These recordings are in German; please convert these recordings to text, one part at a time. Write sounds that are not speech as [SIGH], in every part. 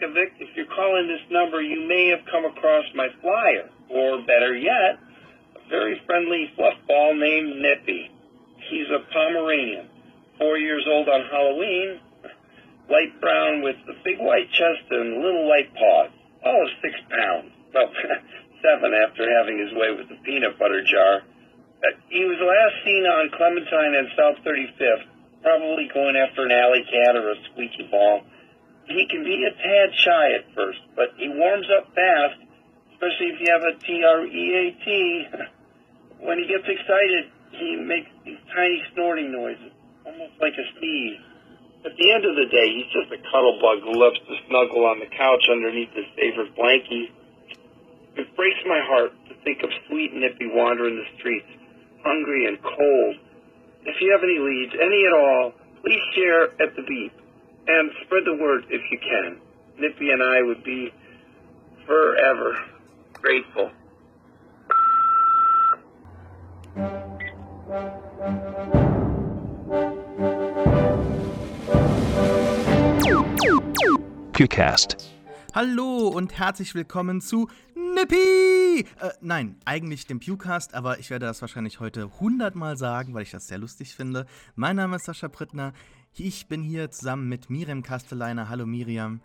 Reykjavik. If you're calling this number, you may have come across my flyer, or better yet, a very friendly fluffball named Nippy. He's a Pomeranian, four years old on Halloween, light brown with a big white chest and little white paws, all of six pounds. Well, [LAUGHS] seven after having his way with the peanut butter jar. He was last seen on Clementine and South 35th, probably going after an alley cat or a squeaky ball. He can be a tad shy at first, but he warms up fast, especially if you have a T-R-E-A-T. [LAUGHS] when he gets excited, he makes these tiny snorting noises, almost like a sneeze. At the end of the day, he's just a cuddle bug who loves to snuggle on the couch underneath his favorite blankie. It breaks my heart to think of sweet Nippy wandering the streets, hungry and cold. If you have any leads, any at all, please share at the beep and spread the word if you can. Nippy and I would be forever grateful. Pewcast. Hallo und herzlich willkommen zu Nippy! Äh, nein, eigentlich dem Pewcast, aber ich werde das wahrscheinlich heute hundertmal sagen, weil ich das sehr lustig finde. Mein Name ist Sascha Prittner. Ich bin hier zusammen mit Miriam Kasteleiner. Hallo Miriam.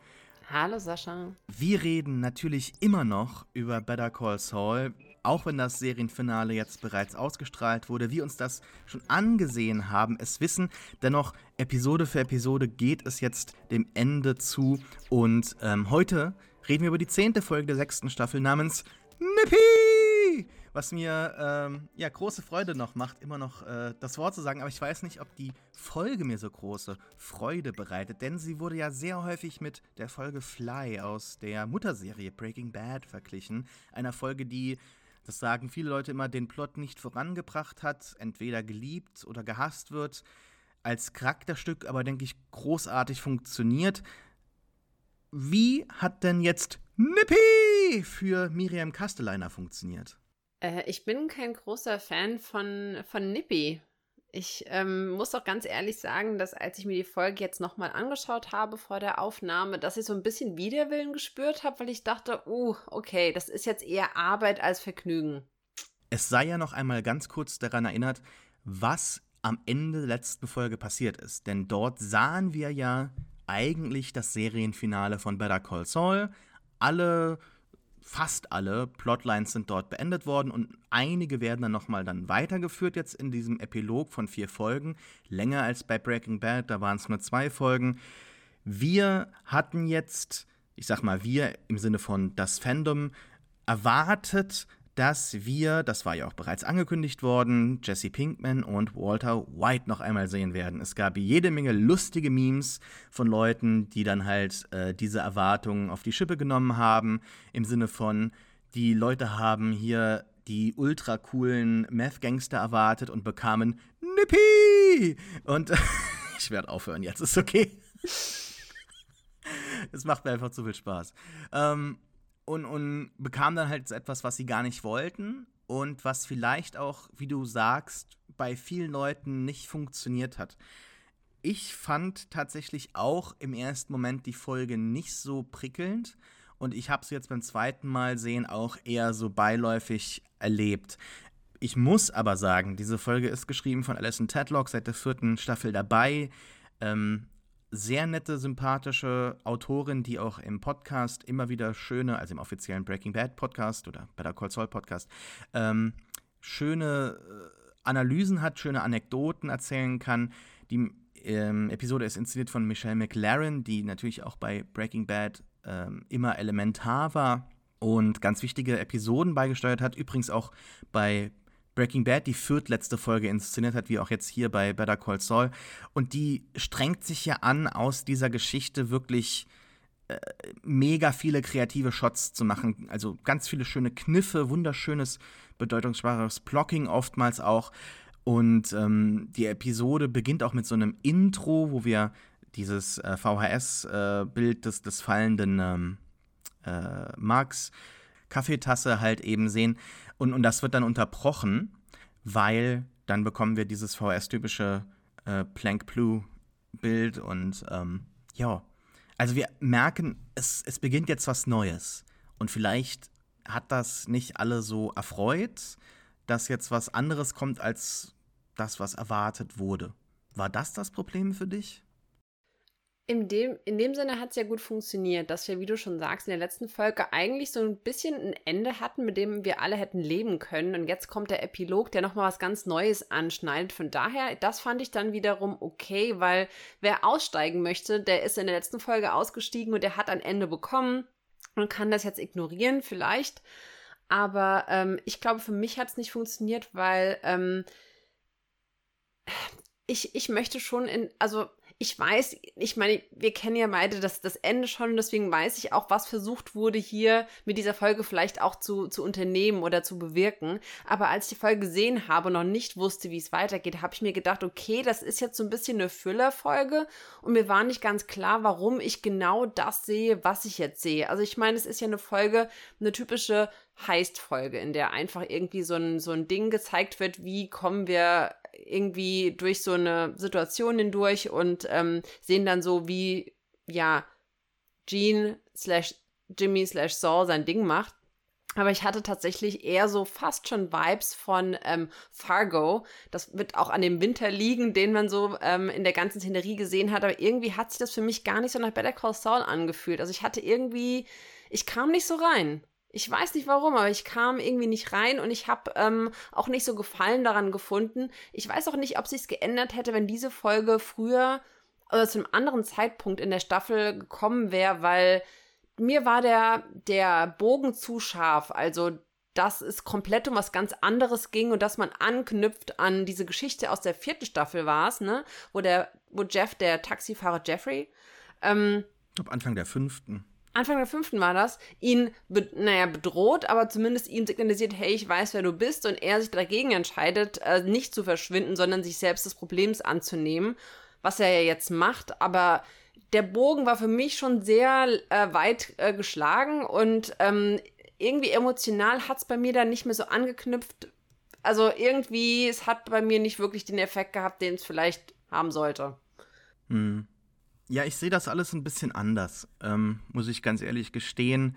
Hallo Sascha. Wir reden natürlich immer noch über Better Call Saul, auch wenn das Serienfinale jetzt bereits ausgestrahlt wurde, wir uns das schon angesehen haben, es wissen, dennoch Episode für Episode geht es jetzt dem Ende zu und ähm, heute reden wir über die zehnte Folge der sechsten Staffel namens Nippy! Was mir ähm, ja große Freude noch macht, immer noch äh, das Wort zu sagen, aber ich weiß nicht, ob die Folge mir so große Freude bereitet, denn sie wurde ja sehr häufig mit der Folge Fly aus der Mutterserie Breaking Bad verglichen. Einer Folge, die, das sagen viele Leute immer, den Plot nicht vorangebracht hat, entweder geliebt oder gehasst wird. Als Charakterstück aber, denke ich, großartig funktioniert. Wie hat denn jetzt Nippy für Miriam Kasteleiner funktioniert? Äh, ich bin kein großer Fan von, von Nippy. Ich ähm, muss auch ganz ehrlich sagen, dass als ich mir die Folge jetzt nochmal angeschaut habe vor der Aufnahme, dass ich so ein bisschen Widerwillen gespürt habe, weil ich dachte, uh, okay, das ist jetzt eher Arbeit als Vergnügen. Es sei ja noch einmal ganz kurz daran erinnert, was am Ende der letzten Folge passiert ist. Denn dort sahen wir ja eigentlich das Serienfinale von Better Call Saul. Alle, fast alle Plotlines sind dort beendet worden und einige werden dann nochmal dann weitergeführt jetzt in diesem Epilog von vier Folgen. Länger als bei Breaking Bad, da waren es nur zwei Folgen. Wir hatten jetzt, ich sag mal wir im Sinne von das Fandom, erwartet, dass wir, das war ja auch bereits angekündigt worden, Jesse Pinkman und Walter White noch einmal sehen werden. Es gab jede Menge lustige Memes von Leuten, die dann halt äh, diese Erwartungen auf die Schippe genommen haben, im Sinne von, die Leute haben hier die ultra coolen Meth-Gangster erwartet und bekamen Nippy! Und [LAUGHS] ich werde aufhören jetzt, ist okay. [LAUGHS] Es macht mir einfach zu viel Spaß. Ähm, und, und bekam dann halt etwas, was sie gar nicht wollten und was vielleicht auch, wie du sagst, bei vielen Leuten nicht funktioniert hat. Ich fand tatsächlich auch im ersten Moment die Folge nicht so prickelnd und ich habe sie jetzt beim zweiten Mal sehen auch eher so beiläufig erlebt. Ich muss aber sagen, diese Folge ist geschrieben von Alison Tedlock, seit der vierten Staffel dabei. Ähm, sehr nette, sympathische Autorin, die auch im Podcast immer wieder schöne, also im offiziellen Breaking Bad Podcast oder Better Call Saul Podcast, ähm, schöne äh, Analysen hat, schöne Anekdoten erzählen kann. Die ähm, Episode ist inszeniert von Michelle McLaren, die natürlich auch bei Breaking Bad ähm, immer elementar war und ganz wichtige Episoden beigesteuert hat. Übrigens auch bei Breaking Bad die viertletzte Folge inszeniert hat, wie auch jetzt hier bei Better Call Saul. Und die strengt sich ja an, aus dieser Geschichte wirklich äh, mega viele kreative Shots zu machen. Also ganz viele schöne Kniffe, wunderschönes, bedeutungsschwaches Blocking oftmals auch. Und ähm, die Episode beginnt auch mit so einem Intro, wo wir dieses äh, VHS-Bild äh, des, des fallenden ähm, äh, Max Kaffeetasse halt eben sehen. Und, und das wird dann unterbrochen, weil dann bekommen wir dieses VS-typische äh, Plank Blue Bild und ähm, ja, Also wir merken, es, es beginnt jetzt was Neues. Und vielleicht hat das nicht alle so erfreut, dass jetzt was anderes kommt als das, was erwartet wurde. War das das Problem für dich? In dem, in dem Sinne hat es ja gut funktioniert, dass wir, wie du schon sagst, in der letzten Folge eigentlich so ein bisschen ein Ende hatten, mit dem wir alle hätten leben können. Und jetzt kommt der Epilog, der nochmal was ganz Neues anschneidet. Von daher, das fand ich dann wiederum okay, weil wer aussteigen möchte, der ist in der letzten Folge ausgestiegen und der hat ein Ende bekommen und kann das jetzt ignorieren, vielleicht. Aber ähm, ich glaube, für mich hat es nicht funktioniert, weil ähm, ich, ich möchte schon in, also ich weiß, ich meine, wir kennen ja beide das, das Ende schon, deswegen weiß ich auch, was versucht wurde, hier mit dieser Folge vielleicht auch zu, zu unternehmen oder zu bewirken. Aber als ich die Folge gesehen habe und noch nicht wusste, wie es weitergeht, habe ich mir gedacht, okay, das ist jetzt so ein bisschen eine Füllerfolge und mir war nicht ganz klar, warum ich genau das sehe, was ich jetzt sehe. Also ich meine, es ist ja eine Folge, eine typische Heist-Folge, in der einfach irgendwie so ein, so ein Ding gezeigt wird, wie kommen wir irgendwie durch so eine Situation hindurch und ähm, sehen dann so, wie, ja, Gene slash Jimmy slash Saul sein Ding macht. Aber ich hatte tatsächlich eher so fast schon Vibes von ähm, Fargo. Das wird auch an dem Winter liegen, den man so ähm, in der ganzen Szenerie gesehen hat. Aber irgendwie hat sich das für mich gar nicht so nach Better Call Saul angefühlt. Also ich hatte irgendwie, ich kam nicht so rein. Ich weiß nicht warum, aber ich kam irgendwie nicht rein und ich habe ähm, auch nicht so Gefallen daran gefunden. Ich weiß auch nicht, ob sich's geändert hätte, wenn diese Folge früher oder zu einem anderen Zeitpunkt in der Staffel gekommen wäre, weil mir war der, der Bogen zu scharf. Also, dass es komplett um was ganz anderes ging und dass man anknüpft an diese Geschichte aus der vierten Staffel war es, ne? Wo der, wo Jeff, der Taxifahrer Jeffrey, ähm, glaube Anfang der fünften. Anfang der fünften war das, ihn, be naja, bedroht, aber zumindest ihm signalisiert, hey, ich weiß, wer du bist, und er sich dagegen entscheidet, äh, nicht zu verschwinden, sondern sich selbst des Problems anzunehmen, was er ja jetzt macht, aber der Bogen war für mich schon sehr äh, weit äh, geschlagen und ähm, irgendwie emotional hat es bei mir dann nicht mehr so angeknüpft. Also irgendwie, es hat bei mir nicht wirklich den Effekt gehabt, den es vielleicht haben sollte. Hm. Ja, ich sehe das alles ein bisschen anders, ähm, muss ich ganz ehrlich gestehen.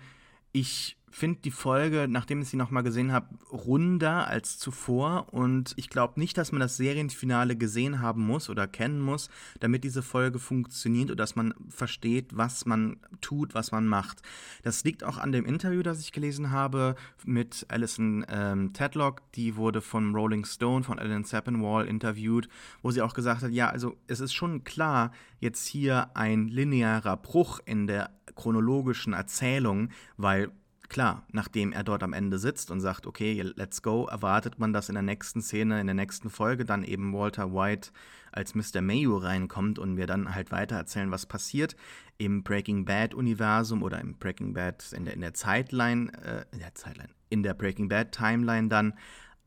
Ich finde die Folge, nachdem ich sie nochmal gesehen habe, runder als zuvor. Und ich glaube nicht, dass man das Serienfinale gesehen haben muss oder kennen muss, damit diese Folge funktioniert oder dass man versteht, was man tut, was man macht. Das liegt auch an dem Interview, das ich gelesen habe mit Alison ähm, Tedlock. Die wurde von Rolling Stone, von Alan Sappenwall interviewt, wo sie auch gesagt hat, ja, also es ist schon klar, jetzt hier ein linearer Bruch in der chronologischen Erzählung, weil klar, nachdem er dort am Ende sitzt und sagt, okay, let's go, erwartet man, dass in der nächsten Szene, in der nächsten Folge dann eben Walter White als Mr. Mayo reinkommt und wir dann halt weiter erzählen, was passiert im Breaking Bad Universum oder im Breaking Bad in der, in der Zeitline, äh, in der Zeitline, in der Breaking Bad Timeline dann.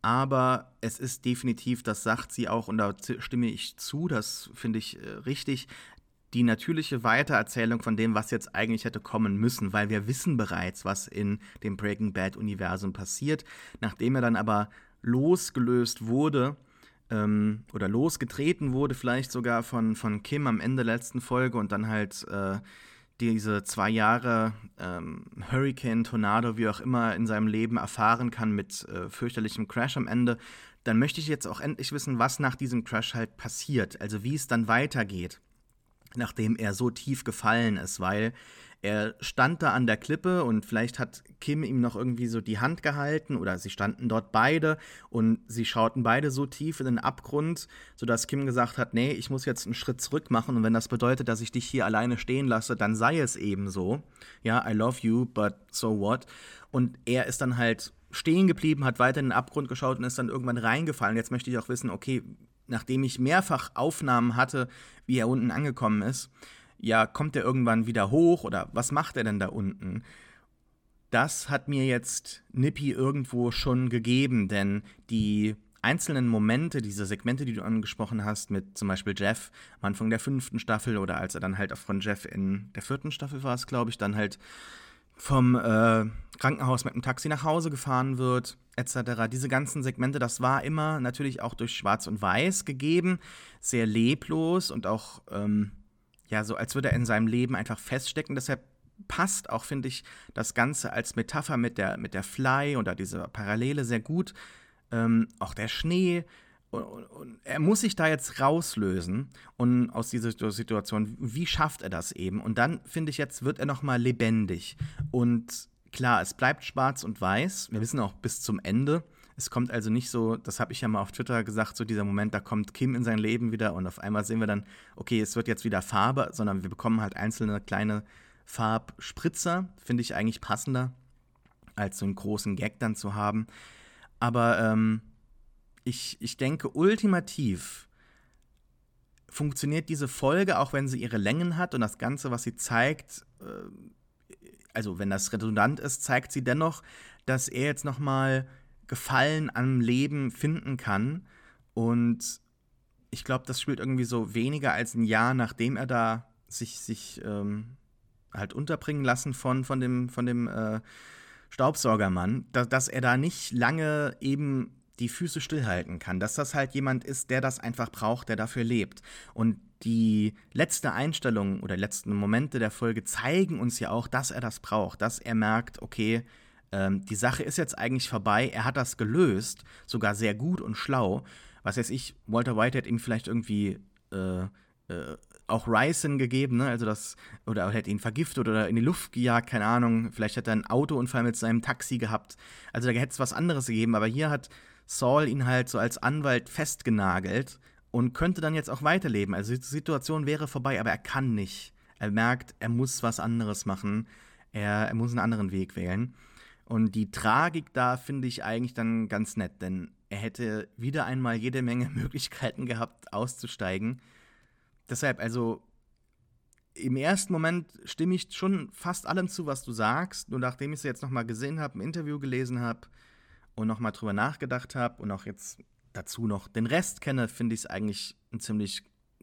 Aber es ist definitiv, das sagt sie auch, und da stimme ich zu, das finde ich äh, richtig, die natürliche Weitererzählung von dem, was jetzt eigentlich hätte kommen müssen, weil wir wissen bereits, was in dem Breaking Bad-Universum passiert. Nachdem er dann aber losgelöst wurde ähm, oder losgetreten wurde, vielleicht sogar von, von Kim am Ende der letzten Folge und dann halt äh, diese zwei Jahre ähm, Hurricane, Tornado, wie auch immer, in seinem Leben erfahren kann mit äh, fürchterlichem Crash am Ende, dann möchte ich jetzt auch endlich wissen, was nach diesem Crash halt passiert, also wie es dann weitergeht nachdem er so tief gefallen ist, weil er stand da an der Klippe und vielleicht hat Kim ihm noch irgendwie so die Hand gehalten oder sie standen dort beide und sie schauten beide so tief in den Abgrund, sodass Kim gesagt hat, nee, ich muss jetzt einen Schritt zurück machen und wenn das bedeutet, dass ich dich hier alleine stehen lasse, dann sei es eben so. Ja, I love you, but so what? Und er ist dann halt stehen geblieben, hat weiter in den Abgrund geschaut und ist dann irgendwann reingefallen. Jetzt möchte ich auch wissen, okay, nachdem ich mehrfach Aufnahmen hatte, wie er unten angekommen ist, ja, kommt er irgendwann wieder hoch oder was macht er denn da unten? Das hat mir jetzt Nippy irgendwo schon gegeben, denn die einzelnen Momente, diese Segmente, die du angesprochen hast, mit zum Beispiel Jeff am Anfang der fünften Staffel oder als er dann halt auch von Jeff in der vierten Staffel war es, glaube ich, dann halt vom äh, Krankenhaus mit dem Taxi nach Hause gefahren wird, etc. Diese ganzen Segmente, das war immer natürlich auch durch Schwarz und Weiß gegeben, sehr leblos und auch ähm, ja, so als würde er in seinem Leben einfach feststecken. Deshalb passt auch, finde ich, das Ganze als Metapher mit der, mit der Fly oder dieser Parallele sehr gut. Ähm, auch der Schnee. Und, und, er muss sich da jetzt rauslösen und aus dieser Situation, wie schafft er das eben? Und dann finde ich jetzt wird er noch mal lebendig und klar, es bleibt schwarz und weiß. Wir wissen auch bis zum Ende. Es kommt also nicht so, das habe ich ja mal auf Twitter gesagt, so dieser Moment, da kommt Kim in sein Leben wieder und auf einmal sehen wir dann, okay, es wird jetzt wieder Farbe, sondern wir bekommen halt einzelne kleine Farbspritzer, finde ich eigentlich passender, als so einen großen Gag dann zu haben. Aber ähm, ich, ich denke, ultimativ funktioniert diese Folge, auch wenn sie ihre Längen hat und das Ganze, was sie zeigt, äh, also wenn das redundant ist, zeigt sie dennoch, dass er jetzt noch mal Gefallen am Leben finden kann. Und ich glaube, das spielt irgendwie so weniger als ein Jahr, nachdem er da sich, sich ähm, halt unterbringen lassen von, von dem, von dem äh, Staubsaugermann, da, dass er da nicht lange eben die Füße stillhalten kann, dass das halt jemand ist, der das einfach braucht, der dafür lebt. Und die letzte Einstellung oder letzten Momente der Folge zeigen uns ja auch, dass er das braucht, dass er merkt, okay, ähm, die Sache ist jetzt eigentlich vorbei, er hat das gelöst, sogar sehr gut und schlau. Was weiß ich, Walter White hat ihm vielleicht irgendwie äh, äh, auch Ryson gegeben, ne? Also das, oder hätte ihn vergiftet oder in die Luft gejagt, keine Ahnung. Vielleicht hätte er einen Autounfall mit seinem Taxi gehabt. Also da hätte es was anderes gegeben, aber hier hat Saul ihn halt so als Anwalt festgenagelt und könnte dann jetzt auch weiterleben. Also die Situation wäre vorbei, aber er kann nicht. Er merkt, er muss was anderes machen. Er, er muss einen anderen Weg wählen. Und die Tragik da finde ich eigentlich dann ganz nett, denn er hätte wieder einmal jede Menge [LAUGHS] Möglichkeiten gehabt, auszusteigen. Deshalb, also im ersten Moment stimme ich schon fast allem zu, was du sagst. Nur nachdem ich es jetzt nochmal gesehen habe, ein Interview gelesen habe und nochmal drüber nachgedacht habe und auch jetzt dazu noch den Rest kenne, finde ich es eigentlich einen ziemlich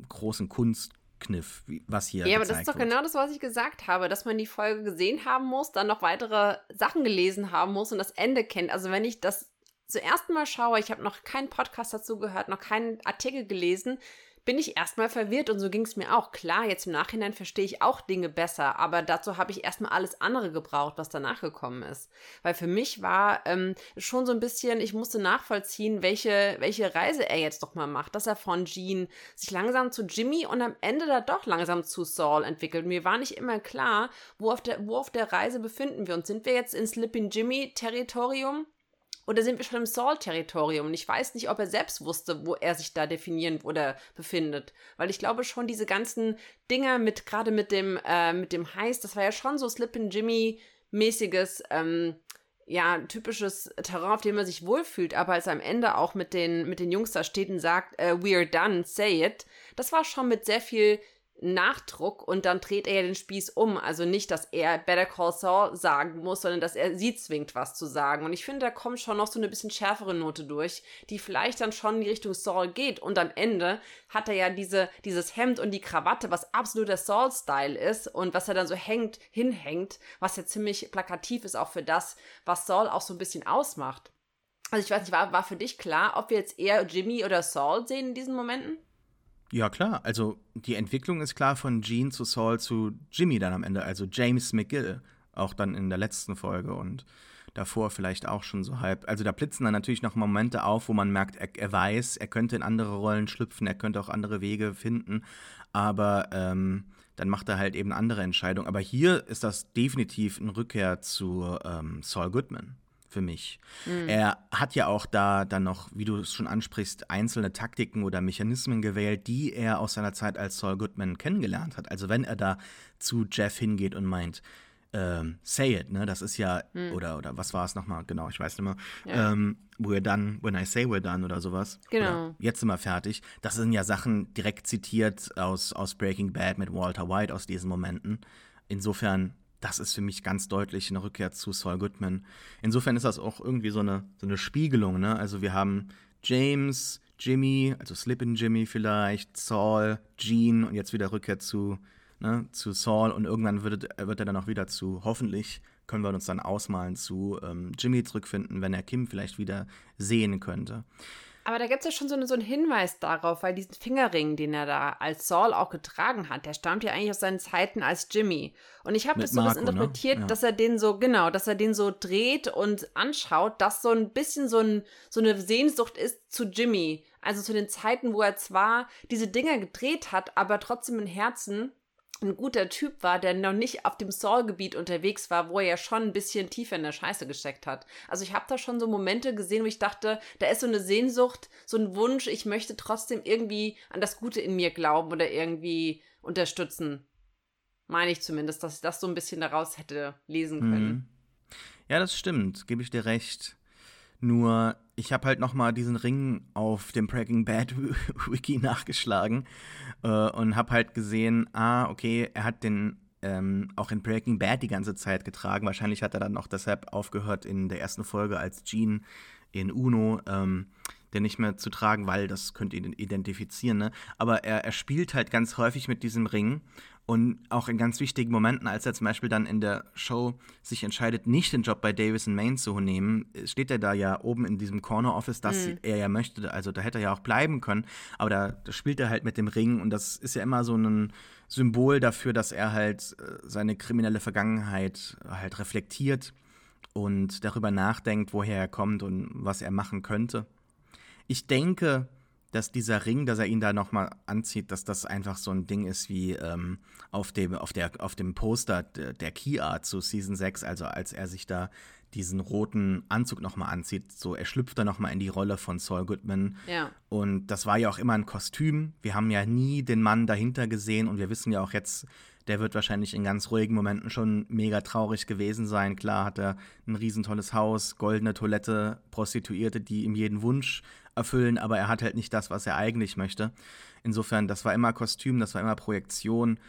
großen Kunstkniff, was hier Ja, aber das ist doch wird. genau das, was ich gesagt habe, dass man die Folge gesehen haben muss, dann noch weitere Sachen gelesen haben muss und das Ende kennt. Also wenn ich das zuerst Mal schaue, ich habe noch keinen Podcast dazu gehört, noch keinen Artikel gelesen, bin ich erstmal verwirrt und so ging es mir auch. Klar, jetzt im Nachhinein verstehe ich auch Dinge besser, aber dazu habe ich erstmal alles andere gebraucht, was danach gekommen ist. Weil für mich war ähm, schon so ein bisschen, ich musste nachvollziehen, welche, welche Reise er jetzt doch mal macht, dass er von Jean sich langsam zu Jimmy und am Ende da doch langsam zu Saul entwickelt. Mir war nicht immer klar, wo auf der, wo auf der Reise befinden wir uns. Sind wir jetzt in Slipping Jimmy Territorium? Oder sind wir schon im Saul-Territorium? Und ich weiß nicht, ob er selbst wusste, wo er sich da definieren oder befindet. Weil ich glaube schon, diese ganzen Dinger mit, gerade mit dem, äh, mit dem Heiß, das war ja schon so Slip Jimmy-mäßiges, ähm, ja, typisches Terrain, auf dem man sich wohlfühlt, aber als er am Ende auch mit den, mit den Jungs da steht und sagt, uh, we're done, say it, das war schon mit sehr viel Nachdruck und dann dreht er ja den Spieß um. Also nicht, dass er Better Call Saul sagen muss, sondern dass er sie zwingt, was zu sagen. Und ich finde, da kommt schon noch so eine bisschen schärfere Note durch, die vielleicht dann schon in die Richtung Saul geht. Und am Ende hat er ja diese, dieses Hemd und die Krawatte, was absolut der Saul-Style ist und was er dann so hängt, hinhängt, was ja ziemlich plakativ ist auch für das, was Saul auch so ein bisschen ausmacht. Also ich weiß nicht, war, war für dich klar, ob wir jetzt eher Jimmy oder Saul sehen in diesen Momenten? Ja, klar. Also die Entwicklung ist klar von Gene zu Saul zu Jimmy dann am Ende. Also James McGill, auch dann in der letzten Folge und davor vielleicht auch schon so halb. Also da blitzen dann natürlich noch Momente auf, wo man merkt, er, er weiß, er könnte in andere Rollen schlüpfen, er könnte auch andere Wege finden, aber ähm, dann macht er halt eben andere Entscheidungen. Aber hier ist das definitiv eine Rückkehr zu ähm, Saul Goodman für mich. Mhm. Er hat ja auch da dann noch, wie du es schon ansprichst, einzelne Taktiken oder Mechanismen gewählt, die er aus seiner Zeit als Saul Goodman kennengelernt hat. Also wenn er da zu Jeff hingeht und meint, ähm, say it, ne? Das ist ja, mhm. oder, oder was war es nochmal? Genau, ich weiß nicht mehr. Ja. Ähm, we're done, when I say we're done oder sowas. Genau. Oder jetzt sind wir fertig. Das sind ja Sachen direkt zitiert aus, aus Breaking Bad mit Walter White aus diesen Momenten. Insofern das ist für mich ganz deutlich eine Rückkehr zu Saul Goodman. Insofern ist das auch irgendwie so eine, so eine Spiegelung. Ne? Also wir haben James, Jimmy, also Slippin' Jimmy vielleicht, Saul, Gene und jetzt wieder Rückkehr zu, ne, zu Saul und irgendwann wird, wird er dann auch wieder zu, hoffentlich können wir uns dann ausmalen, zu ähm, Jimmy zurückfinden, wenn er Kim vielleicht wieder sehen könnte. Aber da gibt es ja schon so, eine, so einen Hinweis darauf, weil diesen Fingerring, den er da als Saul auch getragen hat, der stammt ja eigentlich aus seinen Zeiten als Jimmy. Und ich habe das so Marco, ne? interpretiert, ne? ja. dass er den so, genau, dass er den so dreht und anschaut, dass so ein bisschen so, ein, so eine Sehnsucht ist zu Jimmy. Also zu den Zeiten, wo er zwar diese Dinger gedreht hat, aber trotzdem im Herzen ein guter Typ war, der noch nicht auf dem Saul-Gebiet unterwegs war, wo er ja schon ein bisschen tiefer in der Scheiße gesteckt hat. Also ich habe da schon so Momente gesehen, wo ich dachte, da ist so eine Sehnsucht, so ein Wunsch, ich möchte trotzdem irgendwie an das Gute in mir glauben oder irgendwie unterstützen. Meine ich zumindest, dass ich das so ein bisschen daraus hätte lesen können. Mhm. Ja, das stimmt, gebe ich dir recht. Nur ich habe halt noch mal diesen Ring auf dem Breaking Bad [LAUGHS] Wiki nachgeschlagen äh, und habe halt gesehen, ah, okay, er hat den ähm, auch in Breaking Bad die ganze Zeit getragen. Wahrscheinlich hat er dann auch deshalb aufgehört in der ersten Folge als Gene in Uno. Ähm, den nicht mehr zu tragen, weil das könnt ihr identifizieren, ne? Aber er, er spielt halt ganz häufig mit diesem Ring und auch in ganz wichtigen Momenten, als er zum Beispiel dann in der Show sich entscheidet, nicht den Job bei Davis Main zu nehmen, steht er da ja oben in diesem Corner Office, das mhm. er ja möchte. Also da hätte er ja auch bleiben können. Aber da, da, spielt er halt mit dem Ring und das ist ja immer so ein Symbol dafür, dass er halt äh, seine kriminelle Vergangenheit halt reflektiert und darüber nachdenkt, woher er kommt und was er machen könnte. Ich denke, dass dieser Ring, dass er ihn da nochmal anzieht, dass das einfach so ein Ding ist wie ähm, auf, dem, auf, der, auf dem Poster der, Key Art zu Season 6, also als er sich da diesen roten Anzug nochmal anzieht, so er schlüpft da nochmal in die Rolle von Saul Goodman. Ja. Und das war ja auch immer ein Kostüm. Wir haben ja nie den Mann dahinter gesehen und wir wissen ja auch jetzt, der wird wahrscheinlich in ganz ruhigen Momenten schon mega traurig gewesen sein. Klar hat er ein riesentolles Haus, goldene Toilette, Prostituierte, die ihm jeden Wunsch erfüllen, aber er hat halt nicht das, was er eigentlich möchte. Insofern, das war immer Kostüm, das war immer Projektion.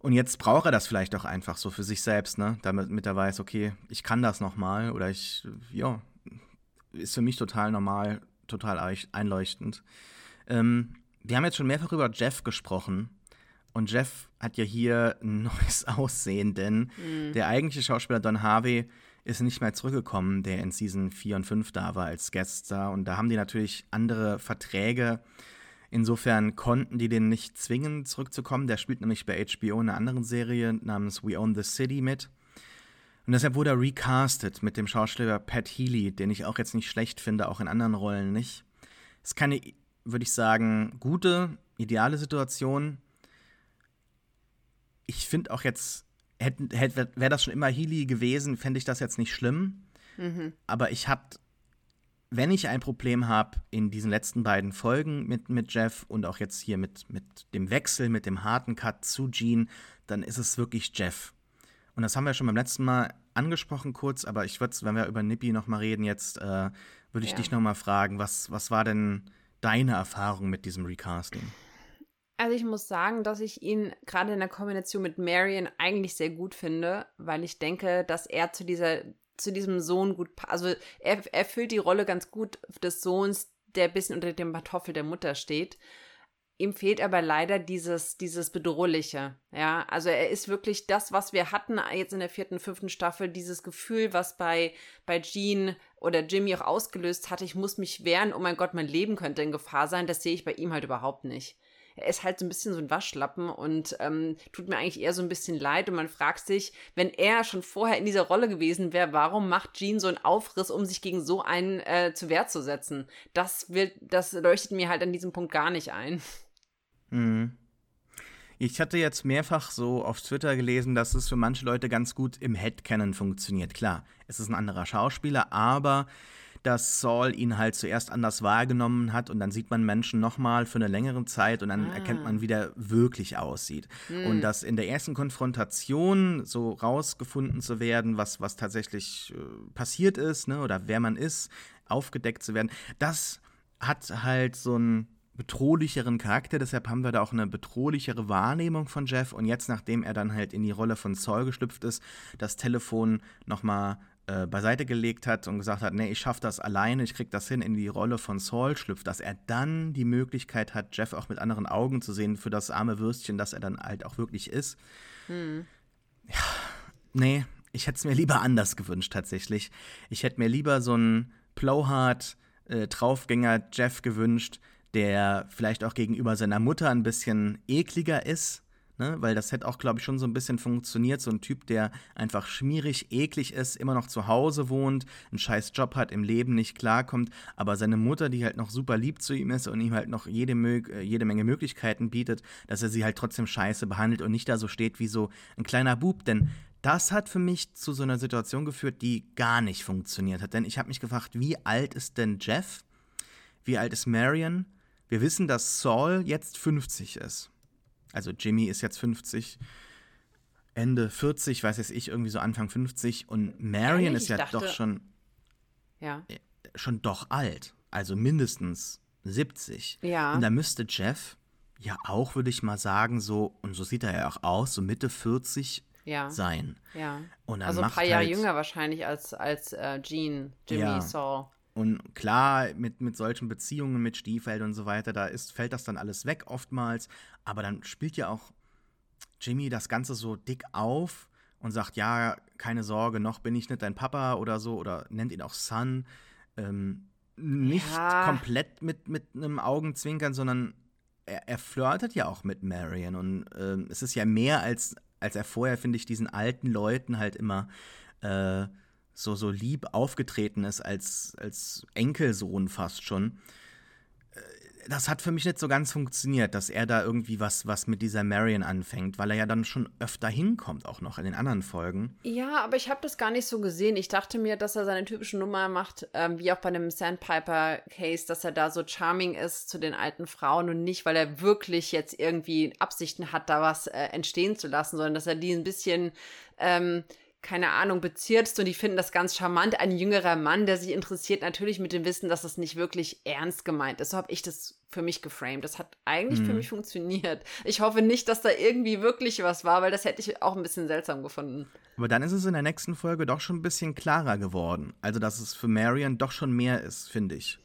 Und jetzt braucht er das vielleicht auch einfach so für sich selbst, ne? Damit er weiß, okay, ich kann das nochmal oder ich, ja, ist für mich total normal, total einleuchtend. Ähm, wir haben jetzt schon mehrfach über Jeff gesprochen. Und Jeff hat ja hier ein [LAUGHS] neues Aussehen, denn mhm. der eigentliche Schauspieler Don Harvey ist nicht mehr zurückgekommen, der in Season 4 und 5 da war als Gaststar. Und da haben die natürlich andere Verträge. Insofern konnten die den nicht zwingen, zurückzukommen. Der spielt nämlich bei HBO in einer anderen Serie namens We Own the City mit. Und deshalb wurde er recastet mit dem Schauspieler Pat Healy, den ich auch jetzt nicht schlecht finde, auch in anderen Rollen nicht. Es ist keine, würde ich sagen, gute, ideale Situation. Ich finde auch jetzt wäre das schon immer Healy gewesen, fände ich das jetzt nicht schlimm. Mhm. Aber ich habe, wenn ich ein Problem habe in diesen letzten beiden Folgen mit, mit Jeff und auch jetzt hier mit, mit dem Wechsel, mit dem harten Cut zu Gene, dann ist es wirklich Jeff. Und das haben wir schon beim letzten Mal angesprochen kurz, aber ich würde, wenn wir über Nippy noch mal reden jetzt, äh, würde ich ja. dich noch mal fragen, was, was war denn deine Erfahrung mit diesem Recasting? Also ich muss sagen, dass ich ihn gerade in der Kombination mit Marion eigentlich sehr gut finde, weil ich denke, dass er zu dieser zu diesem Sohn gut, also er erfüllt die Rolle ganz gut des Sohns, der ein bisschen unter dem Kartoffel der Mutter steht. Ihm fehlt aber leider dieses, dieses Bedrohliche. Ja, also er ist wirklich das, was wir hatten jetzt in der vierten, fünften Staffel, dieses Gefühl, was bei, bei Jean oder Jimmy auch ausgelöst hatte, ich muss mich wehren, oh mein Gott, mein Leben könnte in Gefahr sein, das sehe ich bei ihm halt überhaupt nicht er ist halt so ein bisschen so ein Waschlappen und ähm, tut mir eigentlich eher so ein bisschen leid. Und man fragt sich, wenn er schon vorher in dieser Rolle gewesen wäre, warum macht Jean so einen Aufriss, um sich gegen so einen äh, zu Wehr zu setzen? Das, will, das leuchtet mir halt an diesem Punkt gar nicht ein. Mhm. Ich hatte jetzt mehrfach so auf Twitter gelesen, dass es für manche Leute ganz gut im Headcanon funktioniert. Klar, es ist ein anderer Schauspieler, aber dass Saul ihn halt zuerst anders wahrgenommen hat und dann sieht man Menschen nochmal für eine längere Zeit und dann ah. erkennt man, wie der wirklich aussieht. Hm. Und dass in der ersten Konfrontation so rausgefunden zu werden, was, was tatsächlich äh, passiert ist, ne, oder wer man ist, aufgedeckt zu werden, das hat halt so einen bedrohlicheren Charakter, deshalb haben wir da auch eine bedrohlichere Wahrnehmung von Jeff und jetzt, nachdem er dann halt in die Rolle von Saul geschlüpft ist, das Telefon nochmal äh, beiseite gelegt hat und gesagt hat, nee, ich schaffe das alleine, ich krieg das hin, in die Rolle von Saul schlüpft, dass er dann die Möglichkeit hat, Jeff auch mit anderen Augen zu sehen für das arme Würstchen, das er dann halt auch wirklich ist. Hm. Ja, nee, ich hätte es mir lieber anders gewünscht tatsächlich. Ich hätte mir lieber so einen Plowhard äh, Draufgänger Jeff gewünscht, der vielleicht auch gegenüber seiner Mutter ein bisschen ekliger ist. Ne? Weil das hätte auch, glaube ich, schon so ein bisschen funktioniert. So ein Typ, der einfach schmierig, eklig ist, immer noch zu Hause wohnt, einen scheiß Job hat, im Leben nicht klarkommt, aber seine Mutter, die halt noch super lieb zu ihm ist und ihm halt noch jede, äh, jede Menge Möglichkeiten bietet, dass er sie halt trotzdem scheiße behandelt und nicht da so steht wie so ein kleiner Bub. Denn das hat für mich zu so einer Situation geführt, die gar nicht funktioniert hat. Denn ich habe mich gefragt, wie alt ist denn Jeff? Wie alt ist Marion? Wir wissen, dass Saul jetzt 50 ist. Also Jimmy ist jetzt 50, Ende 40, weiß jetzt ich, irgendwie so Anfang 50 und Marion ist ja dachte, doch schon ja. Äh, schon doch alt, also mindestens 70. Ja. Und da müsste Jeff ja auch, würde ich mal sagen, so und so sieht er ja auch aus, so Mitte 40 ja. sein. Ja. Und also ein paar Jahre halt, jünger wahrscheinlich als als äh, Gene, Jimmy ja. Saul. Und klar, mit, mit solchen Beziehungen mit Stiefeld und so weiter, da ist, fällt das dann alles weg oftmals. Aber dann spielt ja auch Jimmy das Ganze so dick auf und sagt, ja, keine Sorge, noch bin ich nicht dein Papa oder so, oder nennt ihn auch Son. Ähm, nicht ja. komplett mit, mit einem Augenzwinkern, sondern er, er flirtet ja auch mit Marion. Und ähm, es ist ja mehr, als, als er vorher, finde ich, diesen alten Leuten halt immer äh, so, so lieb aufgetreten ist als, als Enkelsohn fast schon. Das hat für mich nicht so ganz funktioniert, dass er da irgendwie was, was mit dieser Marion anfängt, weil er ja dann schon öfter hinkommt, auch noch in den anderen Folgen. Ja, aber ich habe das gar nicht so gesehen. Ich dachte mir, dass er seine typische Nummer macht, ähm, wie auch bei dem Sandpiper-Case, dass er da so charming ist zu den alten Frauen und nicht, weil er wirklich jetzt irgendwie Absichten hat, da was äh, entstehen zu lassen, sondern dass er die ein bisschen. Ähm, keine Ahnung, bezirzt und die finden das ganz charmant. Ein jüngerer Mann, der sich interessiert, natürlich mit dem Wissen, dass es nicht wirklich ernst gemeint ist. So habe ich das für mich geframed. Das hat eigentlich mhm. für mich funktioniert. Ich hoffe nicht, dass da irgendwie wirklich was war, weil das hätte ich auch ein bisschen seltsam gefunden. Aber dann ist es in der nächsten Folge doch schon ein bisschen klarer geworden. Also, dass es für Marion doch schon mehr ist, finde ich.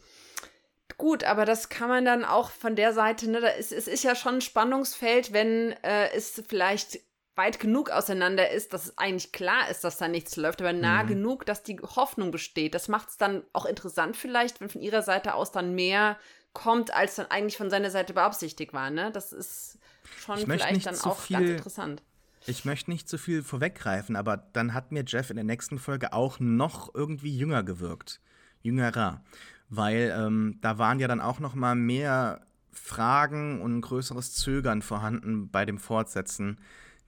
Gut, aber das kann man dann auch von der Seite, ne, da ist, es ist ja schon ein Spannungsfeld, wenn äh, es vielleicht weit genug auseinander ist, dass es eigentlich klar ist, dass da nichts läuft, aber nah mhm. genug, dass die Hoffnung besteht. Das macht es dann auch interessant vielleicht, wenn von ihrer Seite aus dann mehr kommt, als dann eigentlich von seiner Seite beabsichtigt war. Ne? Das ist schon vielleicht dann auch viel, ganz interessant. Ich möchte nicht zu viel vorweggreifen, aber dann hat mir Jeff in der nächsten Folge auch noch irgendwie jünger gewirkt. Jüngerer. Weil ähm, da waren ja dann auch noch mal mehr Fragen und ein größeres Zögern vorhanden bei dem Fortsetzen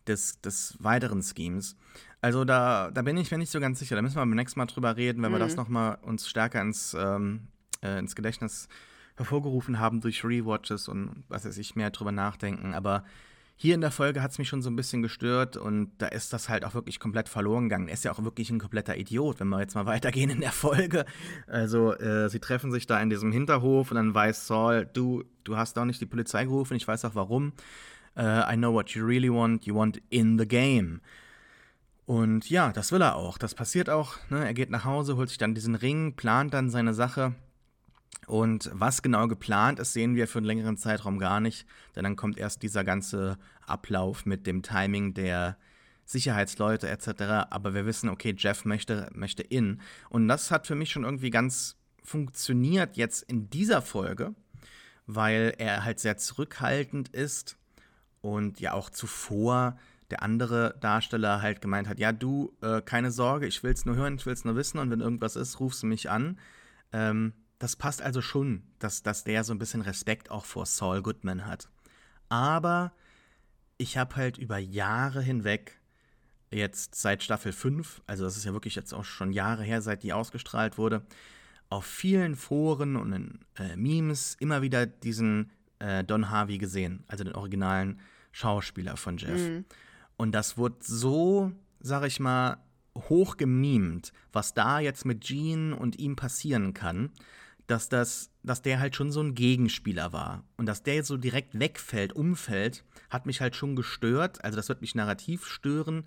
des, des weiteren Schemes. Also da, da bin ich mir nicht so ganz sicher. Da müssen wir beim nächsten Mal drüber reden, wenn mhm. wir das mhm. nochmal uns stärker ins, ähm, äh, ins Gedächtnis hervorgerufen haben durch Rewatches und was weiß ich, mehr drüber nachdenken. Aber hier in der Folge hat es mich schon so ein bisschen gestört und da ist das halt auch wirklich komplett verloren gegangen. Er ist ja auch wirklich ein kompletter Idiot, wenn wir jetzt mal [LAUGHS] weitergehen in der Folge. Also, äh, sie treffen sich da in diesem Hinterhof und dann weiß Saul, du, du hast doch nicht die Polizei gerufen, ich weiß auch warum uh, I know what you really want, you want in the game. Und ja, das will er auch. Das passiert auch. Ne? Er geht nach Hause, holt sich dann diesen Ring, plant dann seine Sache. Und was genau geplant ist, sehen wir für einen längeren Zeitraum gar nicht, denn dann kommt erst dieser ganze Ablauf mit dem Timing der Sicherheitsleute etc. Aber wir wissen, okay, Jeff möchte, möchte in. Und das hat für mich schon irgendwie ganz funktioniert jetzt in dieser Folge, weil er halt sehr zurückhaltend ist und ja auch zuvor der andere Darsteller halt gemeint hat, ja du, äh, keine Sorge, ich will es nur hören, ich will es nur wissen und wenn irgendwas ist, rufst du mich an. Ähm, das passt also schon, dass, dass der so ein bisschen Respekt auch vor Saul Goodman hat. Aber ich habe halt über Jahre hinweg, jetzt seit Staffel 5, also das ist ja wirklich jetzt auch schon Jahre her, seit die ausgestrahlt wurde, auf vielen Foren und in äh, Memes immer wieder diesen äh, Don Harvey gesehen, also den originalen Schauspieler von Jeff. Mhm. Und das wurde so, sag ich mal, hoch gemimt, was da jetzt mit Gene und ihm passieren kann, dass das, dass der halt schon so ein Gegenspieler war. Und dass der so direkt wegfällt, umfällt, hat mich halt schon gestört. Also das wird mich narrativ stören,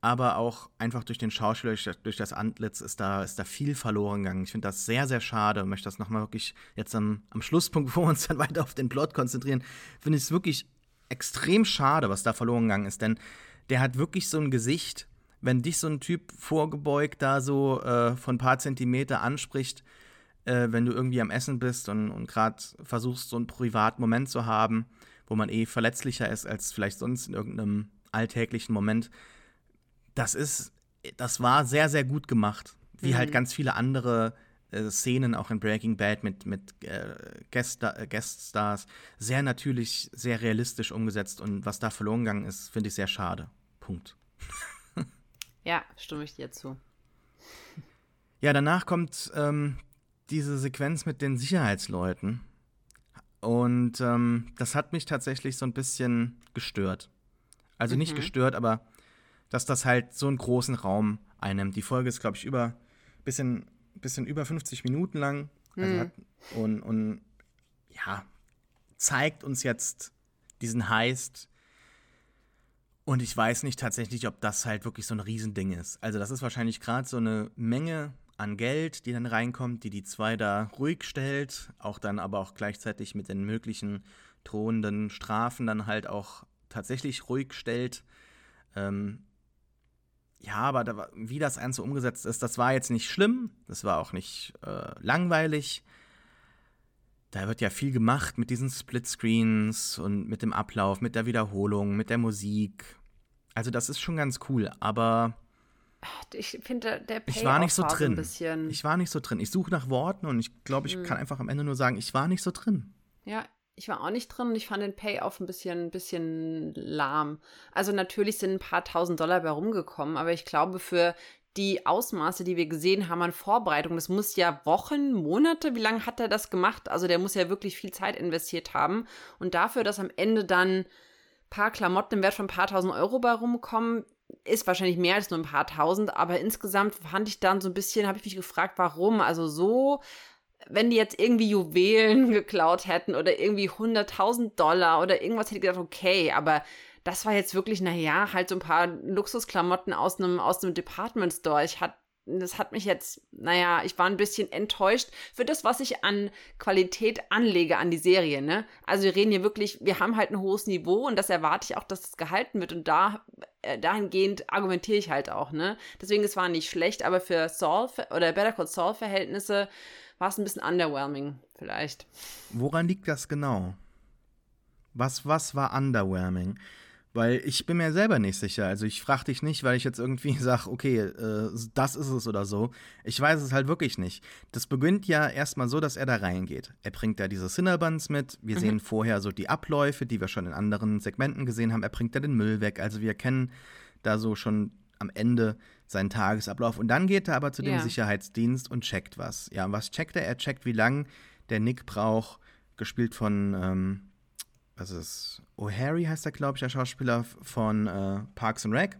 aber auch einfach durch den Schauspieler, durch das Antlitz ist da, ist da viel verloren gegangen. Ich finde das sehr, sehr schade und möchte das nochmal wirklich jetzt am, am Schlusspunkt, [LAUGHS] bevor wir uns dann weiter auf den Plot konzentrieren, finde ich es wirklich extrem schade, was da verloren gegangen ist, denn der hat wirklich so ein Gesicht, wenn dich so ein Typ vorgebeugt da so äh, von ein paar Zentimeter anspricht, äh, wenn du irgendwie am Essen bist und, und gerade versuchst, so einen privaten Moment zu haben, wo man eh verletzlicher ist als vielleicht sonst in irgendeinem alltäglichen Moment. Das ist, das war sehr, sehr gut gemacht. Wie halt mhm. halt ganz viele andere äh, Szenen auch in Breaking Bad mit, mit äh, Guest, äh, Gueststars sehr natürlich, sehr realistisch umgesetzt und was da verloren gegangen ist, finde ich sehr schade. Punkt. [LAUGHS] ja, stimme ich dir zu. Ja, danach kommt ähm, diese Sequenz mit den Sicherheitsleuten. Und ähm, das hat mich tatsächlich so ein bisschen gestört. Also mhm. nicht gestört, aber dass das halt so einen großen Raum einnimmt. Die Folge ist, glaube ich, über bisschen bisschen über 50 Minuten lang. Also mhm. hat, und, und ja, zeigt uns jetzt diesen Heist. Und ich weiß nicht tatsächlich, ob das halt wirklich so ein Riesending ist. Also, das ist wahrscheinlich gerade so eine Menge an Geld, die dann reinkommt, die die zwei da ruhig stellt, auch dann aber auch gleichzeitig mit den möglichen drohenden Strafen dann halt auch tatsächlich ruhig stellt. Ähm, ja, aber da, wie das Ganze umgesetzt ist, das war jetzt nicht schlimm, das war auch nicht äh, langweilig. Da wird ja viel gemacht mit diesen Splitscreens und mit dem Ablauf, mit der Wiederholung, mit der Musik. Also das ist schon ganz cool, aber ich finde der Payoff ich war nicht so drin. So ich war nicht so drin. Ich suche nach Worten und ich glaube, ich hm. kann einfach am Ende nur sagen, ich war nicht so drin. Ja, ich war auch nicht drin und ich fand den Payoff ein bisschen, bisschen lahm. Also natürlich sind ein paar tausend Dollar bei rumgekommen, aber ich glaube, für die Ausmaße, die wir gesehen haben an Vorbereitung, das muss ja Wochen, Monate, wie lange hat er das gemacht? Also der muss ja wirklich viel Zeit investiert haben. Und dafür, dass am Ende dann ein paar Klamotten im Wert von ein paar tausend Euro bei rumkommen, ist wahrscheinlich mehr als nur ein paar tausend, aber insgesamt fand ich dann so ein bisschen, habe ich mich gefragt, warum? Also so wenn die jetzt irgendwie Juwelen [LAUGHS] geklaut hätten oder irgendwie 100.000 Dollar oder irgendwas, hätte ich gedacht, okay, aber das war jetzt wirklich, naja, halt so ein paar Luxusklamotten aus einem, aus einem Department Store. Ich hatte das hat mich jetzt, naja, ich war ein bisschen enttäuscht für das, was ich an Qualität anlege an die Serie, ne? Also wir reden hier wirklich, wir haben halt ein hohes Niveau und das erwarte ich auch, dass es gehalten wird und da, äh, dahingehend argumentiere ich halt auch, ne? Deswegen, es war nicht schlecht, aber für Saul oder Better Call Saul Verhältnisse war es ein bisschen underwhelming, vielleicht. Woran liegt das genau? Was, was war underwhelming? Weil ich bin mir selber nicht sicher. Also ich frage dich nicht, weil ich jetzt irgendwie [LAUGHS] sage, okay, äh, das ist es oder so. Ich weiß es halt wirklich nicht. Das beginnt ja erstmal so, dass er da reingeht. Er bringt da diese Cinnabuns mit. Wir mhm. sehen vorher so die Abläufe, die wir schon in anderen Segmenten gesehen haben. Er bringt da den Müll weg. Also wir kennen da so schon am Ende seinen Tagesablauf. Und dann geht er aber zu dem ja. Sicherheitsdienst und checkt was. Ja, was checkt er? Er checkt, wie lang der Nick braucht, gespielt von, ähm, was ist O'Harry heißt er, glaube ich, der Schauspieler von äh, Parks and Rec.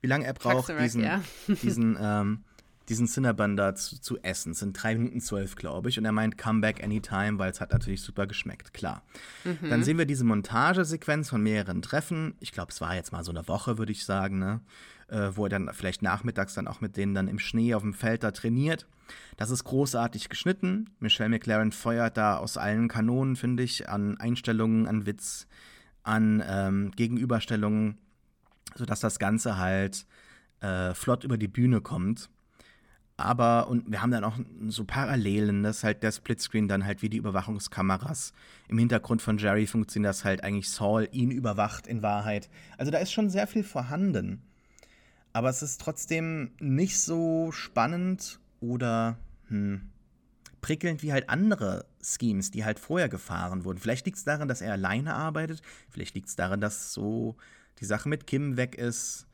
Wie lange er braucht, diesen, ja. [LAUGHS] diesen, ähm, diesen Cinnabon da zu, zu, essen. Es sind drei Minuten zwölf, glaube ich. Und er meint, come back anytime, weil es hat natürlich super geschmeckt, klar. Mhm. Dann sehen wir diese Montagesequenz von mehreren Treffen. Ich glaube, es war jetzt mal so eine Woche, würde ich sagen, ne? Äh, wo er dann vielleicht nachmittags dann auch mit denen dann im Schnee auf dem Feld da trainiert. Das ist großartig geschnitten. Michelle McLaren feuert da aus allen Kanonen, finde ich, an Einstellungen, an Witz, an ähm, Gegenüberstellungen, sodass das Ganze halt äh, flott über die Bühne kommt. Aber, und wir haben dann auch so Parallelen, dass halt der Splitscreen dann halt wie die Überwachungskameras. Im Hintergrund von Jerry funktioniert das halt eigentlich Saul ihn überwacht in Wahrheit. Also da ist schon sehr viel vorhanden aber es ist trotzdem nicht so spannend oder hm, prickelnd wie halt andere Schemes, die halt vorher gefahren wurden. Vielleicht liegt es daran, dass er alleine arbeitet, vielleicht liegt es daran, dass so die Sache mit Kim weg ist.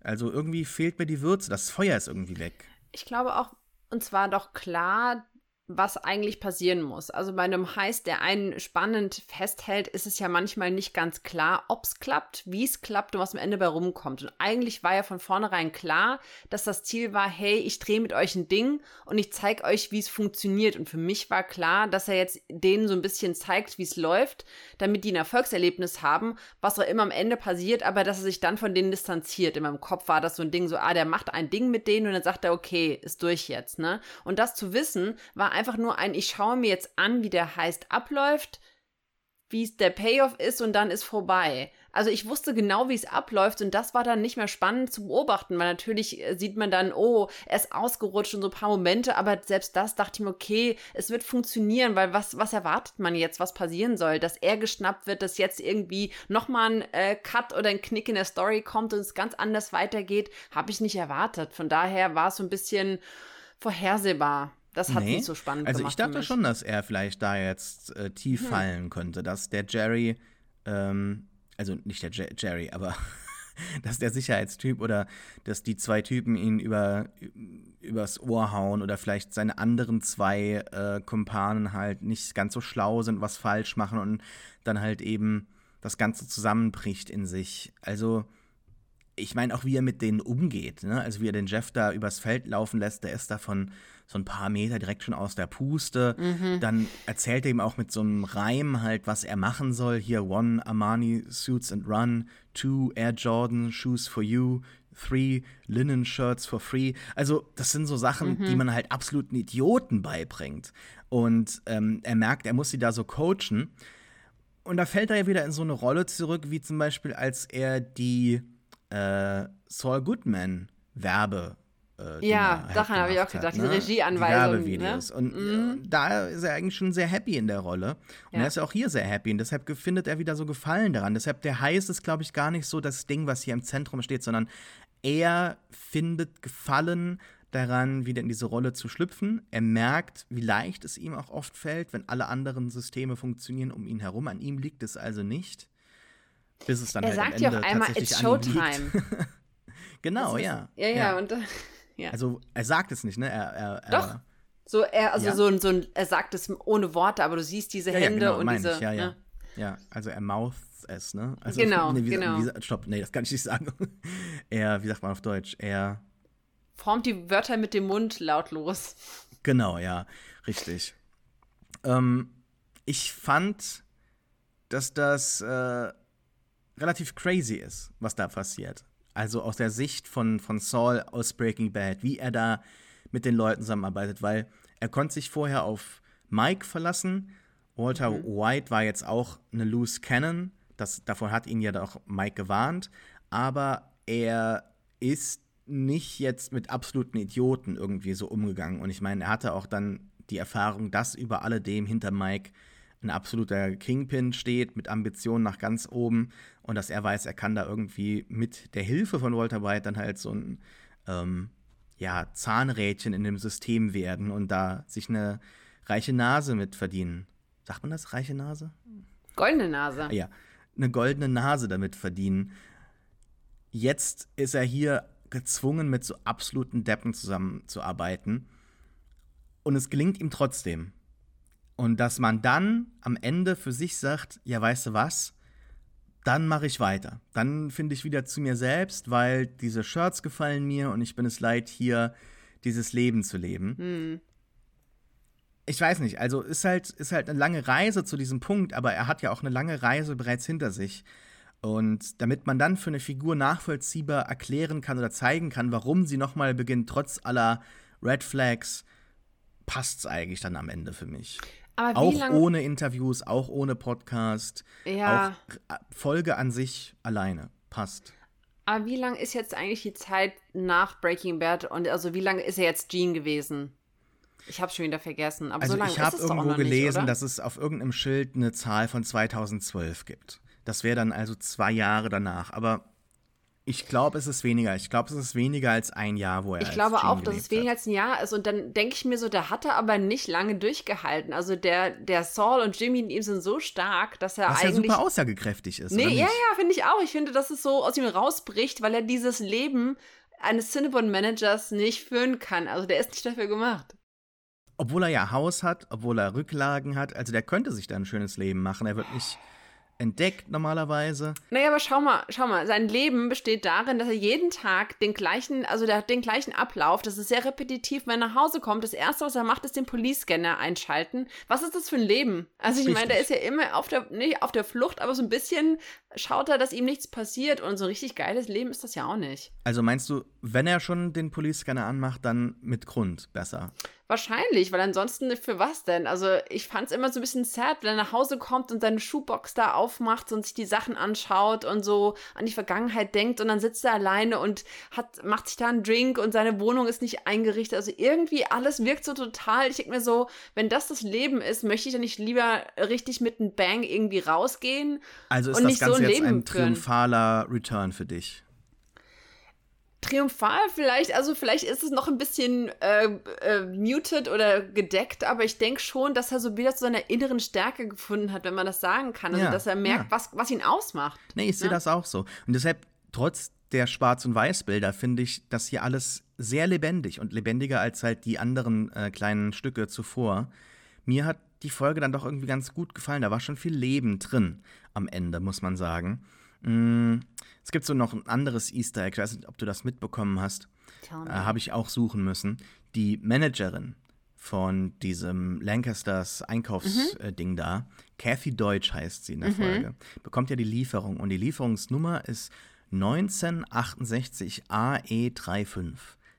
Also irgendwie fehlt mir die Würze, das Feuer ist irgendwie weg. Ich glaube auch, und zwar doch klar, was eigentlich passieren muss. Also bei einem Heist, der einen spannend festhält, ist es ja manchmal nicht ganz klar, ob es klappt, wie es klappt und was am Ende bei rumkommt. Und eigentlich war ja von vornherein klar, dass das Ziel war, hey, ich drehe mit euch ein Ding und ich zeige euch, wie es funktioniert. Und für mich war klar, dass er jetzt denen so ein bisschen zeigt, wie es läuft, damit die ein Erfolgserlebnis haben, was auch immer am Ende passiert, aber dass er sich dann von denen distanziert. In meinem Kopf war das so ein Ding, so, ah, der macht ein Ding mit denen und dann sagt er, okay, ist durch jetzt, ne? Und das zu wissen, war einfach nur ein, ich schaue mir jetzt an, wie der Heist abläuft, wie es der Payoff ist und dann ist vorbei. Also ich wusste genau, wie es abläuft und das war dann nicht mehr spannend zu beobachten, weil natürlich äh, sieht man dann, oh, er ist ausgerutscht und so ein paar Momente, aber selbst das dachte ich mir, okay, es wird funktionieren, weil was, was erwartet man jetzt, was passieren soll? Dass er geschnappt wird, dass jetzt irgendwie nochmal ein äh, Cut oder ein Knick in der Story kommt und es ganz anders weitergeht, habe ich nicht erwartet. Von daher war es so ein bisschen vorhersehbar. Das hat nee. nicht so spannend also gemacht. Also ich dachte schon, dass er vielleicht da jetzt äh, tief hm. fallen könnte, dass der Jerry ähm, also nicht der Jerry, aber [LAUGHS] dass der Sicherheitstyp oder dass die zwei Typen ihn über, übers Ohr hauen oder vielleicht seine anderen zwei äh, Kumpanen halt nicht ganz so schlau sind, was falsch machen und dann halt eben das Ganze zusammenbricht in sich. Also, ich meine auch, wie er mit denen umgeht. Ne? Also, wie er den Jeff da übers Feld laufen lässt, der ist davon so ein paar Meter direkt schon aus der Puste. Mhm. Dann erzählt er ihm auch mit so einem Reim halt, was er machen soll. Hier, one Armani Suits and Run, two Air Jordan Shoes for you, three Linen Shirts for free. Also, das sind so Sachen, mhm. die man halt absoluten Idioten beibringt. Und ähm, er merkt, er muss sie da so coachen. Und da fällt er ja wieder in so eine Rolle zurück, wie zum Beispiel, als er die äh, Saul Goodman Werbe äh, ja, halt daran habe ich auch gedacht, ne? die Regieanweisung. Die Werbevideos. Ne? Und mhm. da ist er eigentlich schon sehr happy in der Rolle. Und ja. er ist ja auch hier sehr happy. Und deshalb findet er wieder so Gefallen daran. Deshalb, der Heiß ist, glaube ich, gar nicht so das Ding, was hier im Zentrum steht, sondern er findet Gefallen daran, wieder in diese Rolle zu schlüpfen. Er merkt, wie leicht es ihm auch oft fällt, wenn alle anderen Systeme funktionieren um ihn herum. An ihm liegt es also nicht. Bis es dann er halt sagt ja auch einmal, it's Showtime. [LAUGHS] genau, ja. Ja, ja, ja, und ja. Also er sagt es nicht, ne? Er, er, Doch. So, er, also ja. so, so ein, er sagt es ohne Worte, aber du siehst diese ja, Hände ja, genau, und diese. Ich, ja, ja. Ne? ja, also er mouth es, ne? Also, genau, nee, wie, genau. Wie, stopp, nee, das kann ich nicht sagen. [LAUGHS] er, wie sagt man auf Deutsch? Er formt die Wörter mit dem Mund lautlos. Genau, ja, richtig. Ähm, ich fand, dass das äh, relativ crazy ist, was da passiert. Also aus der Sicht von, von Saul aus Breaking Bad, wie er da mit den Leuten zusammenarbeitet, weil er konnte sich vorher auf Mike verlassen. Walter mhm. White war jetzt auch eine loose Cannon. Das, davon hat ihn ja auch Mike gewarnt. Aber er ist nicht jetzt mit absoluten Idioten irgendwie so umgegangen. Und ich meine, er hatte auch dann die Erfahrung, dass über alledem hinter Mike ein absoluter Kingpin steht, mit Ambitionen nach ganz oben und dass er weiß, er kann da irgendwie mit der Hilfe von Walter White dann halt so ein ähm, ja, Zahnrädchen in dem System werden und da sich eine reiche Nase mit verdienen. Sagt man das, reiche Nase? Goldene Nase. Ja, eine goldene Nase damit verdienen. Jetzt ist er hier gezwungen, mit so absoluten Deppen zusammenzuarbeiten. Und es gelingt ihm trotzdem. Und dass man dann am Ende für sich sagt, ja, weißt du was, dann mache ich weiter. Dann finde ich wieder zu mir selbst, weil diese Shirts gefallen mir und ich bin es leid, hier dieses Leben zu leben. Hm. Ich weiß nicht, also ist halt, ist halt eine lange Reise zu diesem Punkt, aber er hat ja auch eine lange Reise bereits hinter sich. Und damit man dann für eine Figur nachvollziehbar erklären kann oder zeigen kann, warum sie nochmal beginnt, trotz aller Red Flags, passt es eigentlich dann am Ende für mich auch lang... ohne Interviews, auch ohne Podcast. Ja. Auch Folge an sich alleine. Passt. Aber wie lang ist jetzt eigentlich die Zeit nach Breaking Bad und also wie lange ist er jetzt Gene gewesen? Ich habe schon wieder vergessen. Aber also so lange ich habe irgendwo gelesen, nicht, dass es auf irgendeinem Schild eine Zahl von 2012 gibt. Das wäre dann also zwei Jahre danach. Aber ich glaube, es ist weniger. Ich glaube, es ist weniger als ein Jahr, wo er. Ich glaube auch, dass es weniger als ein Jahr ist. Und dann denke ich mir so, der hat er aber nicht lange durchgehalten. Also der, der Saul und Jimmy in ihm sind so stark, dass er Was eigentlich. ja super aussagekräftig ist. Nee, ja, ja, finde ich auch. Ich finde, dass es so aus ihm rausbricht, weil er dieses Leben eines Cinnabon-Managers nicht führen kann. Also der ist nicht dafür gemacht. Obwohl er ja Haus hat, obwohl er Rücklagen hat. Also der könnte sich da ein schönes Leben machen. Er wird nicht entdeckt normalerweise. Naja, aber schau mal, schau mal, sein Leben besteht darin, dass er jeden Tag den gleichen, also der hat den gleichen Ablauf, das ist sehr repetitiv, wenn er nach Hause kommt, das erste, was er macht, ist den Police-Scanner einschalten. Was ist das für ein Leben? Also ich meine, der ist ja immer auf der, nicht auf der Flucht, aber so ein bisschen schaut er, dass ihm nichts passiert und so ein richtig geiles Leben ist das ja auch nicht. Also meinst du, wenn er schon den Police-Scanner anmacht, dann mit Grund besser? Wahrscheinlich, weil ansonsten für was denn? Also ich fand es immer so ein bisschen sad, wenn er nach Hause kommt und seine Schuhbox da aufmacht und sich die Sachen anschaut und so an die Vergangenheit denkt und dann sitzt er alleine und hat, macht sich da einen Drink und seine Wohnung ist nicht eingerichtet. Also irgendwie alles wirkt so total. Ich denke mir so, wenn das das Leben ist, möchte ich dann nicht lieber richtig mit einem Bang irgendwie rausgehen Also ist und das nicht Ganze so ein jetzt Leben ein führen. triumphaler Return für dich? Triumphal vielleicht, also vielleicht ist es noch ein bisschen äh, äh, muted oder gedeckt, aber ich denke schon, dass er so wieder zu seiner inneren Stärke gefunden hat, wenn man das sagen kann. Also Ja, dass er merkt, ja. was, was ihn ausmacht. Nee, ich sehe Ja. das auch so. Und deshalb, trotz der Schwarz- und Weißbilder, finde ich das hier alles sehr lebendig und lebendiger als halt die anderen äh, kleinen Stücke zuvor. Mir hat die Folge dann doch irgendwie ganz gut gefallen. Da war schon viel Leben drin am Ende, muss man sagen. Mm, es gibt so noch ein anderes Easter Egg, ich weiß nicht, ob du das mitbekommen hast. Äh. Habe ich auch suchen müssen. Die Managerin von diesem Lancasters Einkaufsding da, Kathy Deutsch heißt sie in der Folge, bekommt ja die Lieferung und die Lieferungsnummer ist 1968 AE35.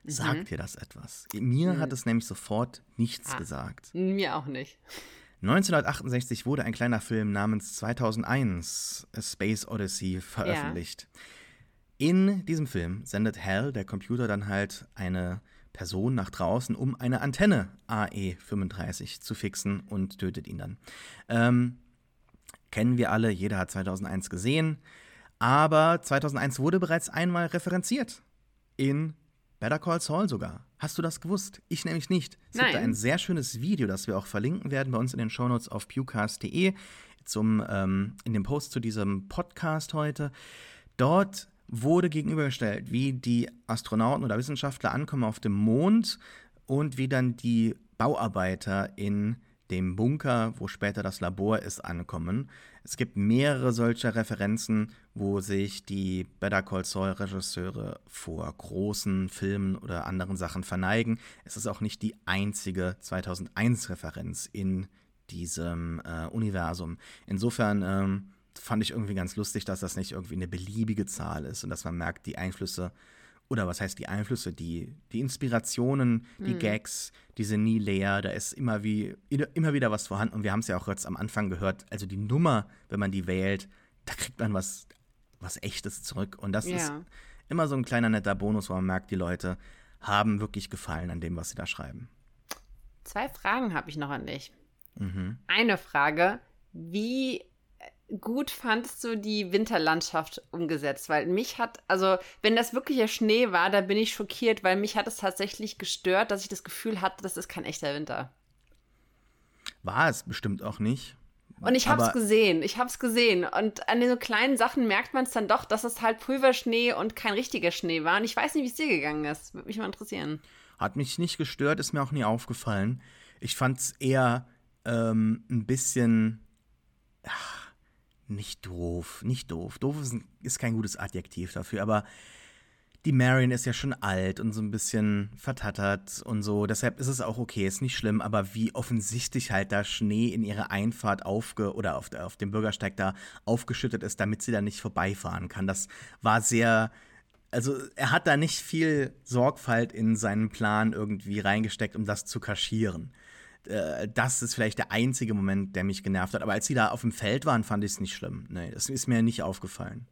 Sagt dir das etwas? Mir hat es nämlich sofort nichts Ah. gesagt. Mir auch nicht. 1968 wurde ein kleiner Film namens 2001 A Space Odyssey veröffentlicht. In diesem Film sendet Hal, der Computer, dann halt eine Person nach draußen, um eine Antenne AE35 zu fixen und tötet ihn dann. Ähm, kennen wir alle, jeder hat 2001 gesehen, aber 2001 wurde bereits einmal referenziert. In Better Call Saul sogar. Hast du das gewusst? Ich nämlich nicht. Es gibt da Nein. ein sehr schönes Video, das wir auch verlinken werden bei uns in den Shownotes auf pewcast.de zum ähm, in dem Post zu diesem Podcast heute. Dort wurde gegenübergestellt, wie die Astronauten oder Wissenschaftler ankommen auf dem Mond und wie dann die Bauarbeiter in dem Bunker, wo später das Labor ist, ankommen. Es gibt mehrere solcher Referenzen, wo sich die Better Call Saul Regisseure vor großen Filmen oder anderen Sachen verneigen. Es ist auch nicht die einzige 2001 Referenz in diesem äh, Universum. Insofern ähm, fand ich irgendwie ganz lustig, dass das nicht irgendwie eine beliebige Zahl ist und dass man merkt, die Einflüsse oder was heißt die Einflüsse, die, die Inspirationen, die Gags, die sind nie leer, da ist immer, wie, immer wieder was vorhanden. Und wir haben es ja auch jetzt am Anfang gehört, also die Nummer, wenn man die wählt, da kriegt man was, was echtes zurück und das ist Ja. immer so ein kleiner netter Bonus, wo man merkt, die Leute haben wirklich Gefallen an dem, was sie da schreiben. Zwei Fragen habe ich noch an dich. Mhm. Eine Frage, wie gut fandst du die Winterlandschaft umgesetzt? Weil mich hat, also wenn das wirklicher Schnee war, da bin ich schockiert, weil mich hat es tatsächlich gestört, dass ich das Gefühl hatte, das ist kein echter Winter. War es bestimmt auch nicht. Und ich habe es Aber- gesehen, ich habe es gesehen. Und an den so kleinen Sachen merkt man es dann doch, dass es halt Pulverschnee und kein richtiger Schnee war. Und ich weiß nicht, wie es dir gegangen ist. Würde mich mal interessieren. Hat mich nicht gestört, ist mir auch nie aufgefallen. Ich fand es eher ähm, ein bisschen ach, nicht doof, nicht doof. Doof ist, ein, ist kein gutes Adjektiv dafür, aber die Marion ist ja schon alt und so ein bisschen vertattert und so. Deshalb ist es auch okay, ist nicht schlimm, aber wie offensichtlich halt da Schnee in ihre Einfahrt aufge oder auf, der, auf dem Bürgersteig da aufgeschüttet ist, damit sie da nicht vorbeifahren kann. Das war sehr. Also er hat da nicht viel Sorgfalt in seinen Plan irgendwie reingesteckt, um das zu kaschieren. Äh, Das ist vielleicht der einzige Moment, der mich genervt hat. Aber als sie da auf dem Feld waren, fand ich es nicht schlimm. Nee, das ist mir nicht aufgefallen.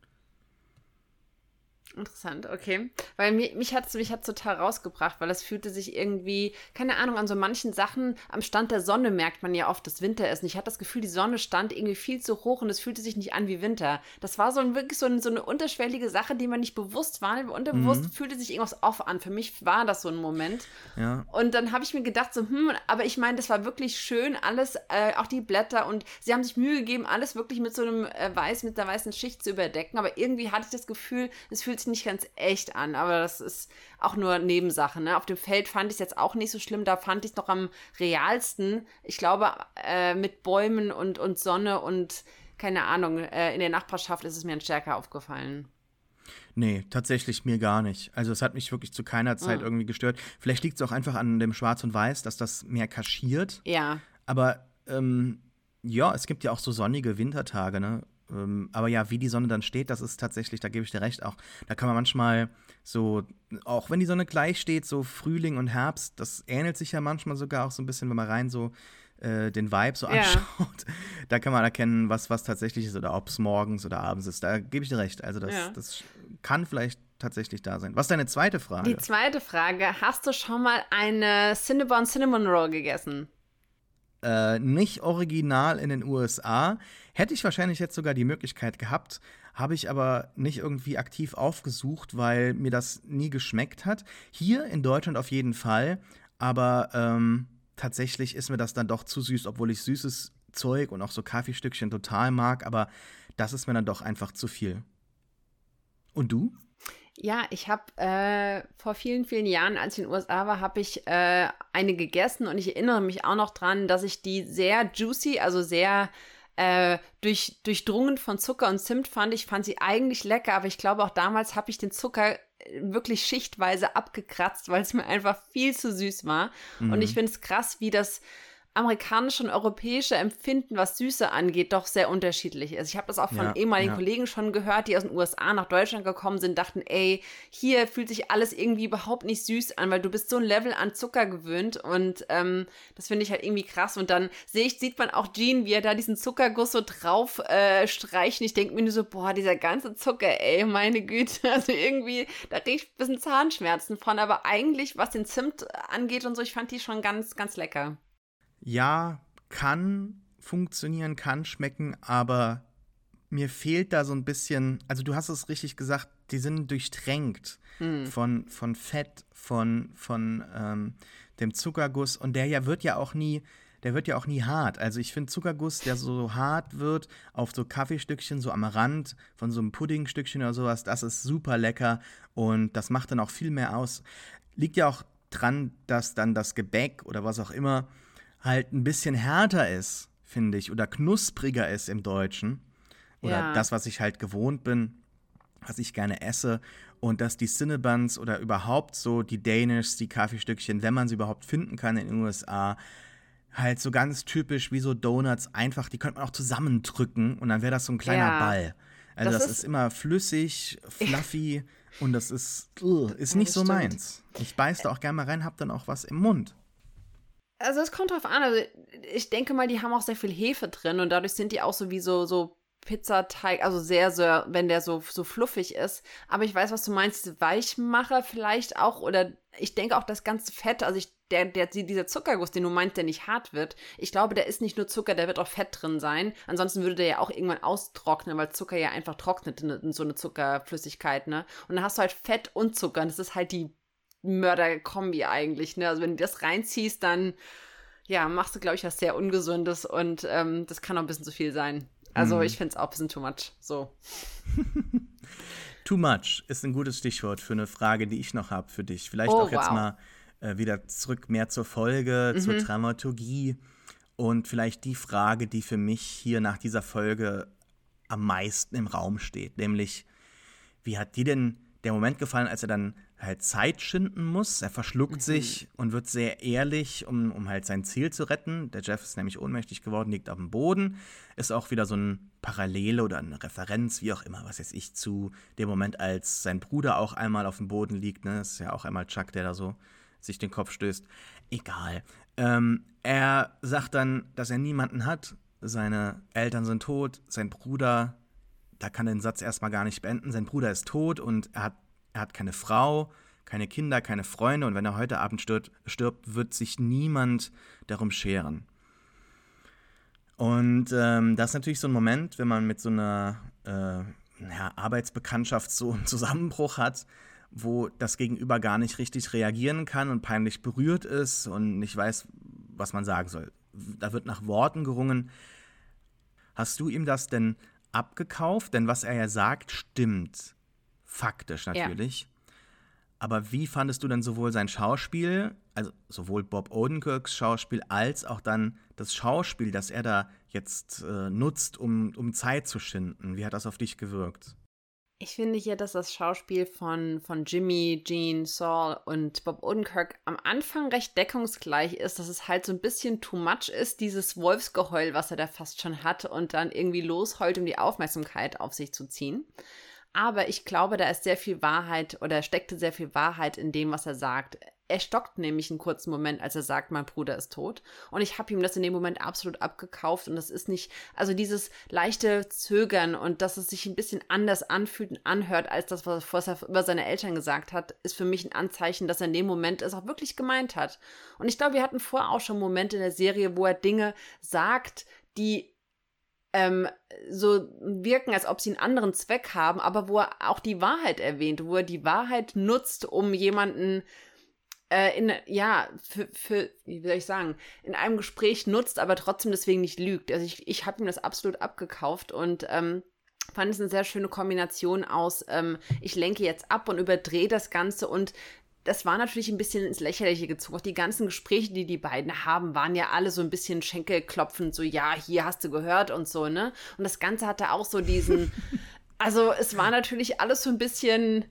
Interessant, okay. Weil mich, mich hat es mich hat's total rausgebracht, weil es fühlte sich irgendwie, keine Ahnung, an so manchen Sachen, am Stand der Sonne merkt man ja oft, dass Winter ist. Und ich hatte das Gefühl, die Sonne stand irgendwie viel zu hoch und es fühlte sich nicht an wie Winter. Das war so ein, wirklich so, ein, so eine unterschwellige Sache, die man nicht bewusst wahrnimmt. Unterbewusst fühlte sich irgendwas off an. Für mich war das so ein Moment. Ja. Und dann habe ich mir gedacht, so, hm, aber ich meine, das war wirklich schön, alles, äh, auch die Blätter und sie haben sich Mühe gegeben, alles wirklich mit so einem äh, Weiß, mit einer weißen Schicht zu überdecken. Aber irgendwie hatte ich das Gefühl, es fühlt sich nicht ganz echt an. Aber das ist auch nur Nebensache. Ne? Auf dem Feld fand ich es jetzt auch nicht so schlimm. Da fand ich es noch am realsten. Ich glaube, äh, mit Bäumen und, und Sonne und keine Ahnung, äh, in der Nachbarschaft ist es mir stärker aufgefallen. Nee, tatsächlich mir gar nicht. Also es hat mich wirklich zu keiner Zeit Ah. irgendwie gestört. Vielleicht liegt es auch einfach an dem Schwarz und Weiß, dass das mehr kaschiert. Ja. Aber ähm, ja, es gibt ja auch so sonnige Wintertage, ne? Ähm, aber ja, wie die Sonne dann steht, das ist tatsächlich, da gebe ich dir recht, auch da kann man manchmal so, auch wenn die Sonne gleich steht, so Frühling und Herbst, das ähnelt sich ja manchmal sogar auch so ein bisschen, wenn man rein so äh, den Vibe so anschaut. Ja. [LAUGHS] Da kann man erkennen, was, was tatsächlich ist oder ob es morgens oder abends ist. Da gebe ich dir recht. Also das, ja. das kann vielleicht tatsächlich da sein. Was ist deine zweite Frage? Die zweite Frage, hast du schon mal eine Cinnabon Cinnamon Roll gegessen? Äh, nicht original in den USA. Hätte ich wahrscheinlich jetzt sogar die Möglichkeit gehabt, habe ich aber nicht irgendwie aktiv aufgesucht, weil mir das nie geschmeckt hat. Hier in Deutschland auf jeden Fall, aber ähm, tatsächlich ist mir das dann doch zu süß, obwohl ich süßes Zeug und auch so Kaffeestückchen total mag, aber das ist mir dann doch einfach zu viel. Und du? Ja, ich habe äh, vor vielen, vielen Jahren, als ich in den USA war, habe ich äh, eine gegessen und ich erinnere mich auch noch dran, dass ich die sehr juicy, also sehr äh, durch, durchdrungen von Zucker und Zimt fand. Ich fand sie eigentlich lecker, aber ich glaube auch damals habe ich den Zucker wirklich schichtweise abgekratzt, weil es mir einfach viel zu süß war. Mhm. Und ich finde es krass, wie das amerikanische und europäische Empfinden, was Süße angeht, doch sehr unterschiedlich ist. Ich habe das auch von ja, ehemaligen ja. Kollegen schon gehört, die aus den USA nach Deutschland gekommen sind, dachten, ey, hier fühlt sich alles irgendwie überhaupt nicht süß an, weil du bist so ein Level an Zucker gewöhnt und ähm, das finde ich halt irgendwie krass. Und dann sehe ich, sieht man auch Jean, wie er da diesen Zuckerguss so drauf äh, streicht. Ich denke mir nur so, boah, dieser ganze Zucker, ey, meine Güte. [LAUGHS] Also irgendwie, da kriege ich ein bisschen Zahnschmerzen von. Aber eigentlich, was den Zimt angeht und so, ich fand die schon ganz, ganz lecker ja, kann funktionieren, kann schmecken, aber mir fehlt da so ein bisschen, also du hast es richtig gesagt, die sind durchtränkt hm. von, von Fett, von, von ähm, dem Zuckerguss und der ja wird ja auch nie, der wird ja auch nie hart. Also ich finde Zuckerguss, der so hart wird auf so Kaffeestückchen, so am Rand von so einem Puddingstückchen oder sowas, das ist super lecker und das macht dann auch viel mehr aus. Liegt ja auch dran, dass dann das Gebäck oder was auch immer halt ein bisschen härter ist, finde ich, oder knuspriger ist im Deutschen. Oder ja. das, was ich halt gewohnt bin, was ich gerne esse. Und dass die Cinnabons oder überhaupt so die Danish, die Kaffeestückchen, wenn man sie überhaupt finden kann in den USA, halt so ganz typisch wie so Donuts, einfach, die könnte man auch zusammendrücken und dann wäre das so ein kleiner ja. Ball. Also das, das ist, ist, immer flüssig, fluffy [LAUGHS] und das ist, ist nicht so meins. Ich beiß da auch gerne mal rein, hab dann auch was im Mund. Also es kommt drauf an. Also ich denke mal, die haben auch sehr viel Hefe drin und dadurch sind die auch so wie so, so Pizzateig, also sehr, sehr, wenn der so, so fluffig ist. Aber ich weiß, was du meinst, Weichmacher vielleicht auch. Oder ich denke auch das ganze Fett, also ich, der, der, dieser Zuckerguss, den du meinst, der nicht hart wird, ich glaube, der ist nicht nur Zucker, der wird auch Fett drin sein. Ansonsten würde der ja auch irgendwann austrocknen, weil Zucker ja einfach trocknet in, in so eine Zuckerflüssigkeit, ne? Und dann hast du halt Fett und Zucker und das ist halt die Mörderkombi eigentlich. Ne? Also wenn du das reinziehst, dann ja, machst du, glaube ich, was sehr Ungesundes und ähm, das kann auch ein bisschen zu viel sein. Also mhm. ich finde es auch ein bisschen too much. So. [LAUGHS] too much ist ein gutes Stichwort für eine Frage, die ich noch habe für dich. Vielleicht oh, auch jetzt wow. mal äh, wieder zurück mehr zur Folge, mhm. zur Dramaturgie und vielleicht die Frage, die für mich hier nach dieser Folge am meisten im Raum steht, nämlich wie hat dir denn der Moment gefallen, als er dann halt Zeit schinden muss. Er verschluckt mhm. sich und wird sehr ehrlich, um, um halt sein Ziel zu retten. Der Jeff ist nämlich ohnmächtig geworden, liegt auf dem Boden. Ist auch wieder so ein Parallele oder eine Referenz, wie auch immer, was jetzt ich, zu dem Moment, als sein Bruder auch einmal auf dem Boden liegt. Ne? Das ist ja auch einmal Chuck, der da so sich den Kopf stößt. Egal. Ähm, er sagt dann, dass er niemanden hat. Seine Eltern sind tot, sein Bruder da kann er den Satz erstmal gar nicht beenden. Sein Bruder ist tot und er hat er hat keine Frau, keine Kinder, keine Freunde und wenn er heute Abend stirbt, stirbt wird sich niemand darum scheren. Und ähm, das ist natürlich so ein Moment, wenn man mit so einer äh, ja, Arbeitsbekanntschaft so einen Zusammenbruch hat, wo das Gegenüber gar nicht richtig reagieren kann und peinlich berührt ist und nicht weiß, was man sagen soll. Da wird nach Worten gerungen. Hast du ihm das denn abgekauft? Denn was er ja sagt, stimmt. Faktisch natürlich. Ja. Aber wie fandest du denn sowohl sein Schauspiel, also sowohl Bob Odenkirks Schauspiel, als auch dann das Schauspiel, das er da jetzt äh, nutzt, um, um Zeit zu schinden? Wie hat das auf dich gewirkt? Ich finde hier, dass das Schauspiel von, von Jimmy, Gene, Saul und Bob Odenkirk am Anfang recht deckungsgleich ist, dass es halt so ein bisschen too much ist, dieses Wolfsgeheul, was er da fast schon hat und dann irgendwie losheult, um die Aufmerksamkeit auf sich zu ziehen. Aber ich glaube, da ist sehr viel Wahrheit oder steckte sehr viel Wahrheit in dem, was er sagt. Er stockt nämlich einen kurzen Moment, als er sagt, mein Bruder ist tot. Und ich habe ihm das in dem Moment absolut abgekauft. Und das ist nicht, also dieses leichte Zögern und dass es sich ein bisschen anders anfühlt und anhört, als das, was er über seine Eltern gesagt hat, ist für mich ein Anzeichen, dass er in dem Moment es auch wirklich gemeint hat. Und ich glaube, wir hatten vorher auch schon Momente in der Serie, wo er Dinge sagt, die ähm, so wirken, als ob sie einen anderen Zweck haben, aber wo er auch die Wahrheit erwähnt, wo er die Wahrheit nutzt, um jemanden äh, in, ja, für, für, wie soll ich sagen, in einem Gespräch nutzt, aber trotzdem deswegen nicht lügt. Also ich, ich habe ihm das absolut abgekauft und ähm, fand es eine sehr schöne Kombination aus, ähm, ich lenke jetzt ab und überdrehe das Ganze und das war natürlich ein bisschen ins Lächerliche gezogen. Auch die ganzen Gespräche, die die beiden haben, waren ja alle so ein bisschen schenkelklopfend, so, ja, hier hast du gehört und so, ne? Und das Ganze hatte auch so diesen, [LAUGHS] also es war natürlich alles so ein bisschen.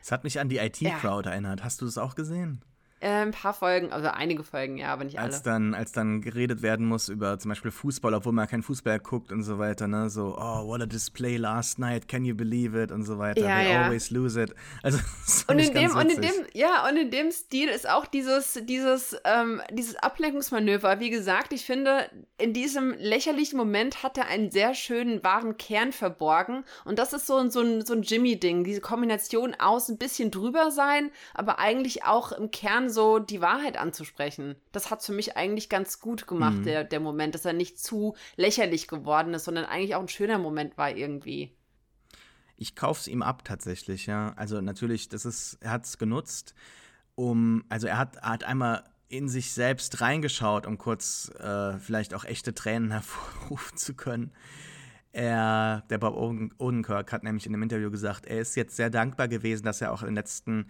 Es hat mich an die IT-Crowd ja. erinnert. Hast du das auch gesehen? Äh, ein paar Folgen, also einige Folgen, ja, aber nicht alle. Als dann, als dann geredet werden muss über zum Beispiel Fußball, obwohl man kein Fußball guckt und so weiter, ne? So, oh, what a display last night, can you believe it und so weiter. Ja, They ja. always lose it. Also [LAUGHS] und in dem, und in dem, ja, und in dem Stil ist auch dieses, dieses, ähm, dieses Ablenkungsmanöver. Wie gesagt, ich finde, in diesem lächerlichen Moment hat er einen sehr schönen wahren Kern verborgen. Und das ist so, so ein, so ein Jimmy-Ding, diese Kombination aus ein bisschen drüber sein, aber eigentlich auch im Kern so die Wahrheit anzusprechen. Das hat für mich eigentlich ganz gut gemacht, mhm. der, der Moment, dass er nicht zu lächerlich geworden ist, sondern eigentlich auch ein schöner Moment war irgendwie. Ich kaufe es ihm ab tatsächlich, ja. Also natürlich, das ist, er hat es genutzt, um, also er hat, er hat einmal in sich selbst reingeschaut, um kurz äh, vielleicht auch echte Tränen [LAUGHS] hervorrufen zu können. Er, der Bob Odenkirk hat nämlich in einem Interview gesagt, er ist jetzt sehr dankbar gewesen, dass er auch in den letzten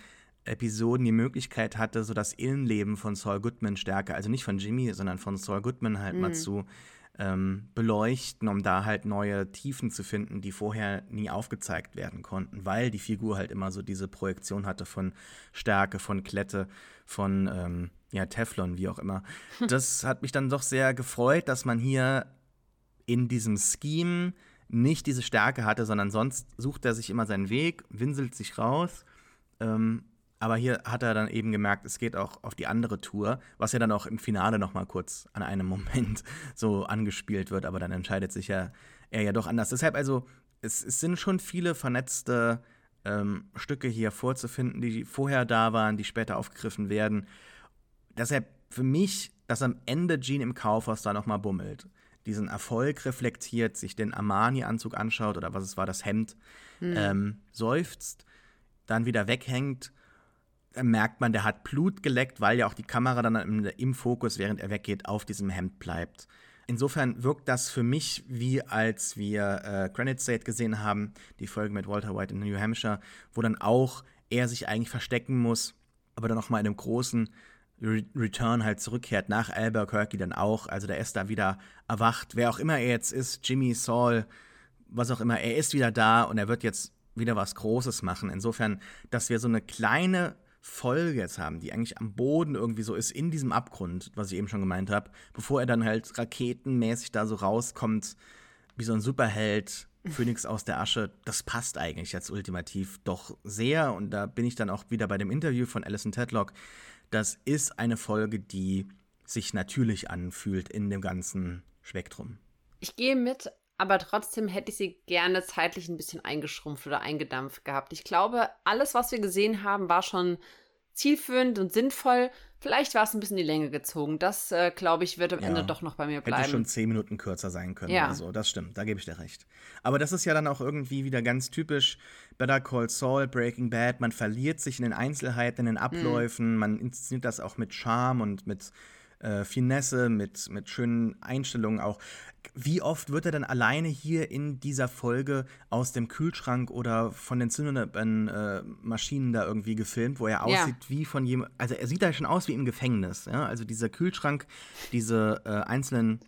Episoden die Möglichkeit hatte, so das Innenleben von Saul Goodman stärker, also nicht von Jimmy, sondern von Saul Goodman halt mhm. mal zu ähm, beleuchten, um da halt neue Tiefen zu finden, die vorher nie aufgezeigt werden konnten, weil die Figur halt immer so diese Projektion hatte von Stärke, von Klette, von ähm, ja, Teflon, wie auch immer. [LAUGHS] Das hat mich dann doch sehr gefreut, dass man hier in diesem Scheme nicht diese Stärke hatte, sondern sonst sucht er sich immer seinen Weg, winselt sich raus ähm, aber hier hat er dann eben gemerkt, es geht auch auf die andere Tour, was ja dann auch im Finale noch mal kurz an einem [LAUGHS] Moment so angespielt wird, aber dann entscheidet sich ja er ja doch anders. Deshalb also, es, es sind schon viele vernetzte ähm, Stücke hier vorzufinden, die vorher da waren, die später aufgegriffen werden. Deshalb für mich, dass am Ende Gene im Kaufhaus da noch mal bummelt, diesen Erfolg reflektiert, sich den Armani-Anzug anschaut oder was es war, das Hemd, mhm. ähm, seufzt, dann wieder weghängt merkt man, der hat Blut geleckt, weil ja auch die Kamera dann im, im, Fokus, während er weggeht, auf diesem Hemd bleibt. Insofern wirkt das für mich wie als wir äh, Granite State gesehen haben, die Folge mit Walter White in New Hampshire, wo dann auch er sich eigentlich verstecken muss, aber dann nochmal in einem großen Re Return halt zurückkehrt, nach Albuquerque dann auch. Also der ist da wieder erwacht. Wer auch immer er jetzt ist, Jimmy, Saul, was auch immer, er ist wieder da und er wird jetzt wieder was Großes machen. Insofern, dass wir so eine kleine Folge jetzt haben, die eigentlich am Boden irgendwie so ist, in diesem Abgrund, was ich eben schon gemeint habe, bevor er dann halt raketenmäßig da so rauskommt, wie so ein Superheld, [LAUGHS] Phoenix aus der Asche, das passt eigentlich jetzt ultimativ doch sehr. Und da bin ich dann auch wieder bei dem Interview von Alison Tedlock. Das ist eine Folge, die sich natürlich anfühlt in dem ganzen Spektrum. Ich gehe mit, aber trotzdem hätte ich sie gerne zeitlich ein bisschen eingeschrumpft oder eingedampft gehabt. Ich glaube, alles, was wir gesehen haben, war schon zielführend und sinnvoll. Vielleicht war es ein bisschen die Länge gezogen. Das, äh, glaube ich, wird am ja, Ende doch noch bei mir bleiben. Hätte schon zehn Minuten kürzer sein können. Ja. Also, das stimmt, da gebe ich dir recht. Aber das ist ja dann auch irgendwie wieder ganz typisch Better Call Saul, Breaking Bad. Man verliert sich in den Einzelheiten, in den Abläufen. Mhm. Man inszeniert das auch mit Charme und mit äh, Finesse, mit, mit schönen Einstellungen auch. Wie oft wird er dann alleine hier in dieser Folge aus dem Kühlschrank oder von den zündenden äh, Maschinen da irgendwie gefilmt, wo er aussieht ja. wie von jemand, also er sieht da schon aus wie im Gefängnis, ja? Also dieser Kühlschrank, diese äh, einzelnen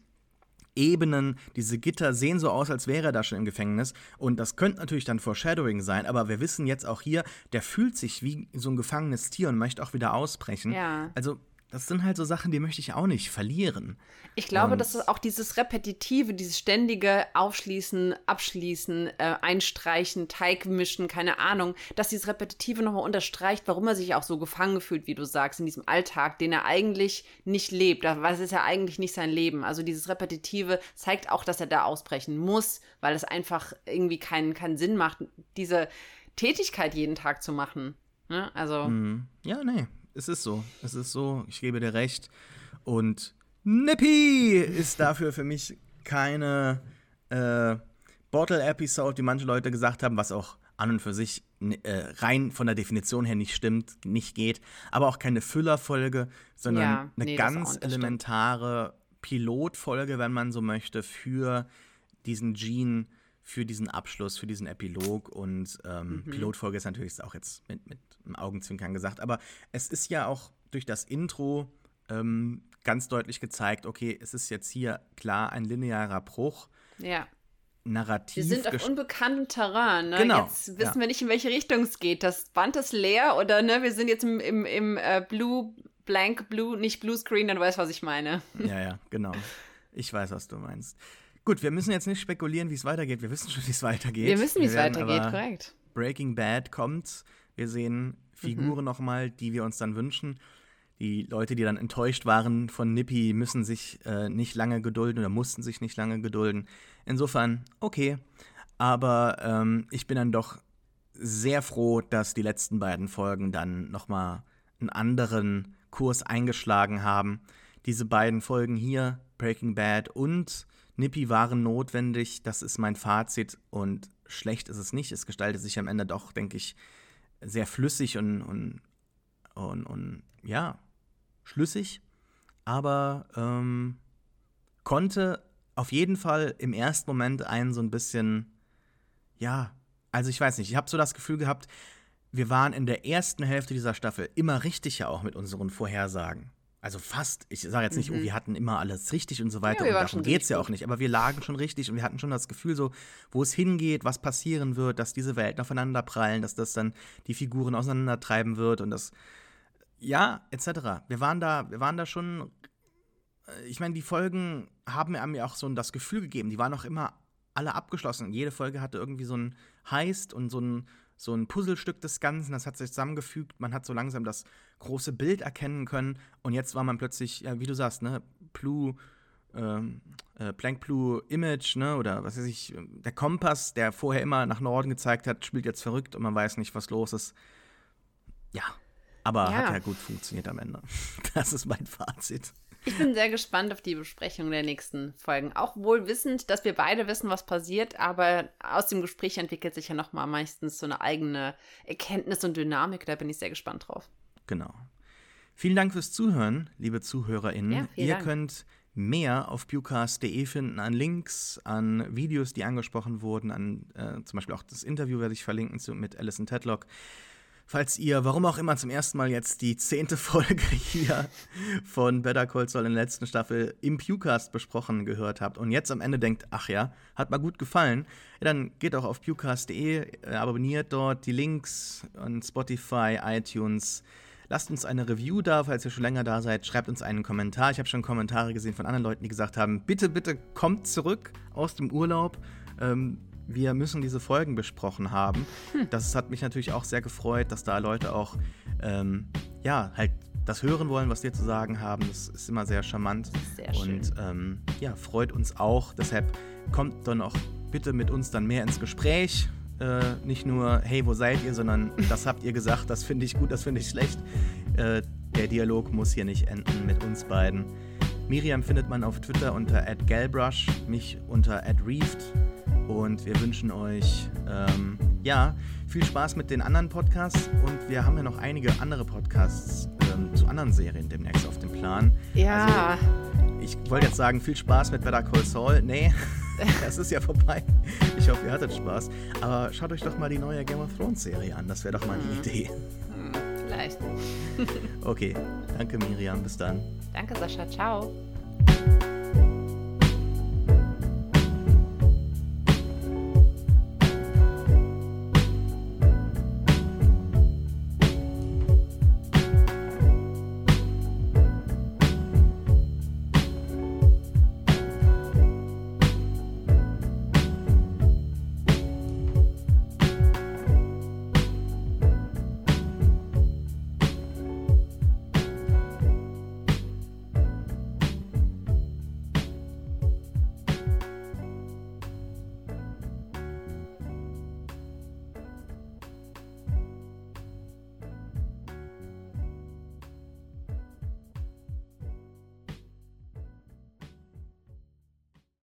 Ebenen, diese Gitter sehen so aus, als wäre er da schon im Gefängnis. Und das könnte natürlich dann Foreshadowing sein, aber wir wissen jetzt auch hier, der fühlt sich wie so ein gefangenes Tier und möchte auch wieder ausbrechen. Ja. Also das sind halt so Sachen, die möchte ich auch nicht verlieren. Ich glaube, Und- dass es auch dieses Repetitive, dieses ständige Aufschließen, Abschließen, äh, Einstreichen, Teig mischen, keine Ahnung, dass dieses Repetitive nochmal unterstreicht, warum er sich auch so gefangen fühlt, wie du sagst, in diesem Alltag, den er eigentlich nicht lebt. Was ist ja eigentlich nicht sein Leben. Also dieses Repetitive zeigt auch, dass er da ausbrechen muss, weil es einfach irgendwie keinen, keinen Sinn macht, diese Tätigkeit jeden Tag zu machen. Ne? Also. Mhm. Ja, nee, es ist so. Es ist so, ich gebe dir recht. Und Nippy ist dafür für mich keine äh, Bottle-Episode, wie manche Leute gesagt haben, was auch an und für sich n- äh, rein von der Definition her nicht stimmt, nicht geht. Aber auch keine Füllerfolge, sondern Ja, eine nee, auch ganz elementare Pilotfolge, wenn man so möchte, für diesen Gene, für diesen Abschluss, für diesen Epilog. Und ähm, Mhm. Pilotfolge ist natürlich auch jetzt mit, mit einem Augenzwinkern gesagt. Aber es ist ja auch durch das Intro ähm, ganz deutlich gezeigt, okay, es ist jetzt hier klar ein linearer Bruch, Ja. narrativ. Wir sind auf unbekanntem Terrain. Ne? Genau, Jetzt wissen ja. wir nicht, in welche Richtung es geht. Das Band ist leer oder ne, wir sind jetzt im, im, im äh, Blue, Blank Blue, nicht Blue Screen, dann weißt du, was ich meine. Ja, ja, genau. Ich weiß, was du meinst. Gut, wir müssen jetzt nicht spekulieren, wie es weitergeht. Wir wissen schon, wie es weitergeht. wir wissen, wie es weitergeht, korrekt. Breaking Bad kommt. Wir sehen Figuren nochmal, die wir uns dann wünschen. Die Leute, die dann enttäuscht waren von Nippy, müssen sich äh, nicht lange gedulden oder mussten sich nicht lange gedulden. Insofern, okay. Aber ähm, ich bin dann doch sehr froh, dass die letzten beiden Folgen dann nochmal einen anderen Kurs eingeschlagen haben. Diese beiden Folgen hier, Breaking Bad und Nippy, waren notwendig. Das ist mein Fazit und schlecht ist es nicht. Es gestaltet sich am Ende doch, denke ich, sehr flüssig und, und, und, und ja, schlüssig. Aber ähm, konnte auf jeden Fall im ersten Moment einen so ein bisschen, ja, also ich weiß nicht, ich habe so das Gefühl gehabt, wir waren in der ersten Hälfte dieser Staffel immer richtig ja auch mit unseren Vorhersagen. Also fast, ich sage jetzt nicht, oh, wir hatten immer alles richtig und so weiter. Mhm. Ja, und darum geht es ja auch nicht. Aber wir lagen schon richtig und wir hatten schon das Gefühl, so, wo es hingeht, was passieren wird, dass diese Welten aufeinander prallen, dass das dann die Figuren auseinandertreiben wird und das, ja, etc. Wir waren da, wir waren da schon äh, ich meine, die Folgen haben mir- haben mir auch so das Gefühl gegeben, die waren auch immer alle abgeschlossen. Jede Folge hatte irgendwie so ein Heist und so ein, so ein Puzzlestück des Ganzen, das hat sich zusammengefügt. Man hat so langsam das große Bild erkennen können und jetzt war man plötzlich, ja, wie du sagst, ne, Blue, ähm, äh, Blank Blue Image, ne, oder was weiß ich, der Kompass, der vorher immer nach Norden gezeigt hat, spielt jetzt verrückt und man weiß nicht, was los ist. Ja, aber Ja. hat ja gut funktioniert am Ende. [LAUGHS] Das ist mein Fazit. Ich bin sehr gespannt auf die Besprechung der nächsten Folgen. Auch wohl wissend, dass wir beide wissen, was passiert, aber aus dem Gespräch entwickelt sich ja nochmal meistens so eine eigene Erkenntnis und Dynamik. Da bin ich sehr gespannt drauf. Genau. Vielen Dank fürs Zuhören, liebe ZuhörerInnen. Ja, Ihr Dank. könnt mehr auf pewcast.de finden an Links, an Videos, die angesprochen wurden, an äh, zum Beispiel auch das Interview werde ich verlinken zu, mit Alison Tedlock. Falls ihr, warum auch immer, zum ersten Mal jetzt die zehnte [LAUGHS] Folge hier von Better Call Saul in der letzten Staffel im Pewcast besprochen gehört habt und jetzt am Ende denkt, ach ja, hat mal gut gefallen, ja, dann geht auch auf pewcast.de, äh, abonniert dort die Links an Spotify, iTunes. Lasst uns eine Review da, falls ihr schon länger da seid. Schreibt uns einen Kommentar. Ich habe schon Kommentare gesehen von anderen Leuten, die gesagt haben, bitte, bitte kommt zurück aus dem Urlaub. Ähm, wir müssen diese Folgen besprochen haben. Das hat mich natürlich auch sehr gefreut, dass da Leute auch, ähm, ja, halt das hören wollen, was wir zu sagen haben. Das ist immer sehr charmant. Sehr schön. Und ähm, ja, freut uns auch. Deshalb kommt dann auch bitte mit uns dann mehr ins Gespräch. Äh, nicht nur, hey, wo seid ihr, sondern [LAUGHS] das habt ihr gesagt, das finde ich gut, das finde ich schlecht. Äh, der Dialog muss hier nicht enden mit uns beiden. Miriam findet man auf Twitter unter @galbrush, mich unter @reeft und wir wünschen euch ähm, ja viel Spaß mit den anderen Podcasts und wir haben ja noch einige andere Podcasts ähm, zu anderen Serien demnächst auf dem Plan. Ja, Ich wollte jetzt sagen, viel Spaß mit Better Call Saul. Nee, [LAUGHS] es ist ja vorbei. Ich hoffe, ihr hattet Spaß. Aber schaut euch doch mal die neue Game of Thrones Serie an. Das wäre doch mal eine Idee. hm, vielleicht. Okay, danke Miriam, bis dann. Danke, Sascha. Ciao.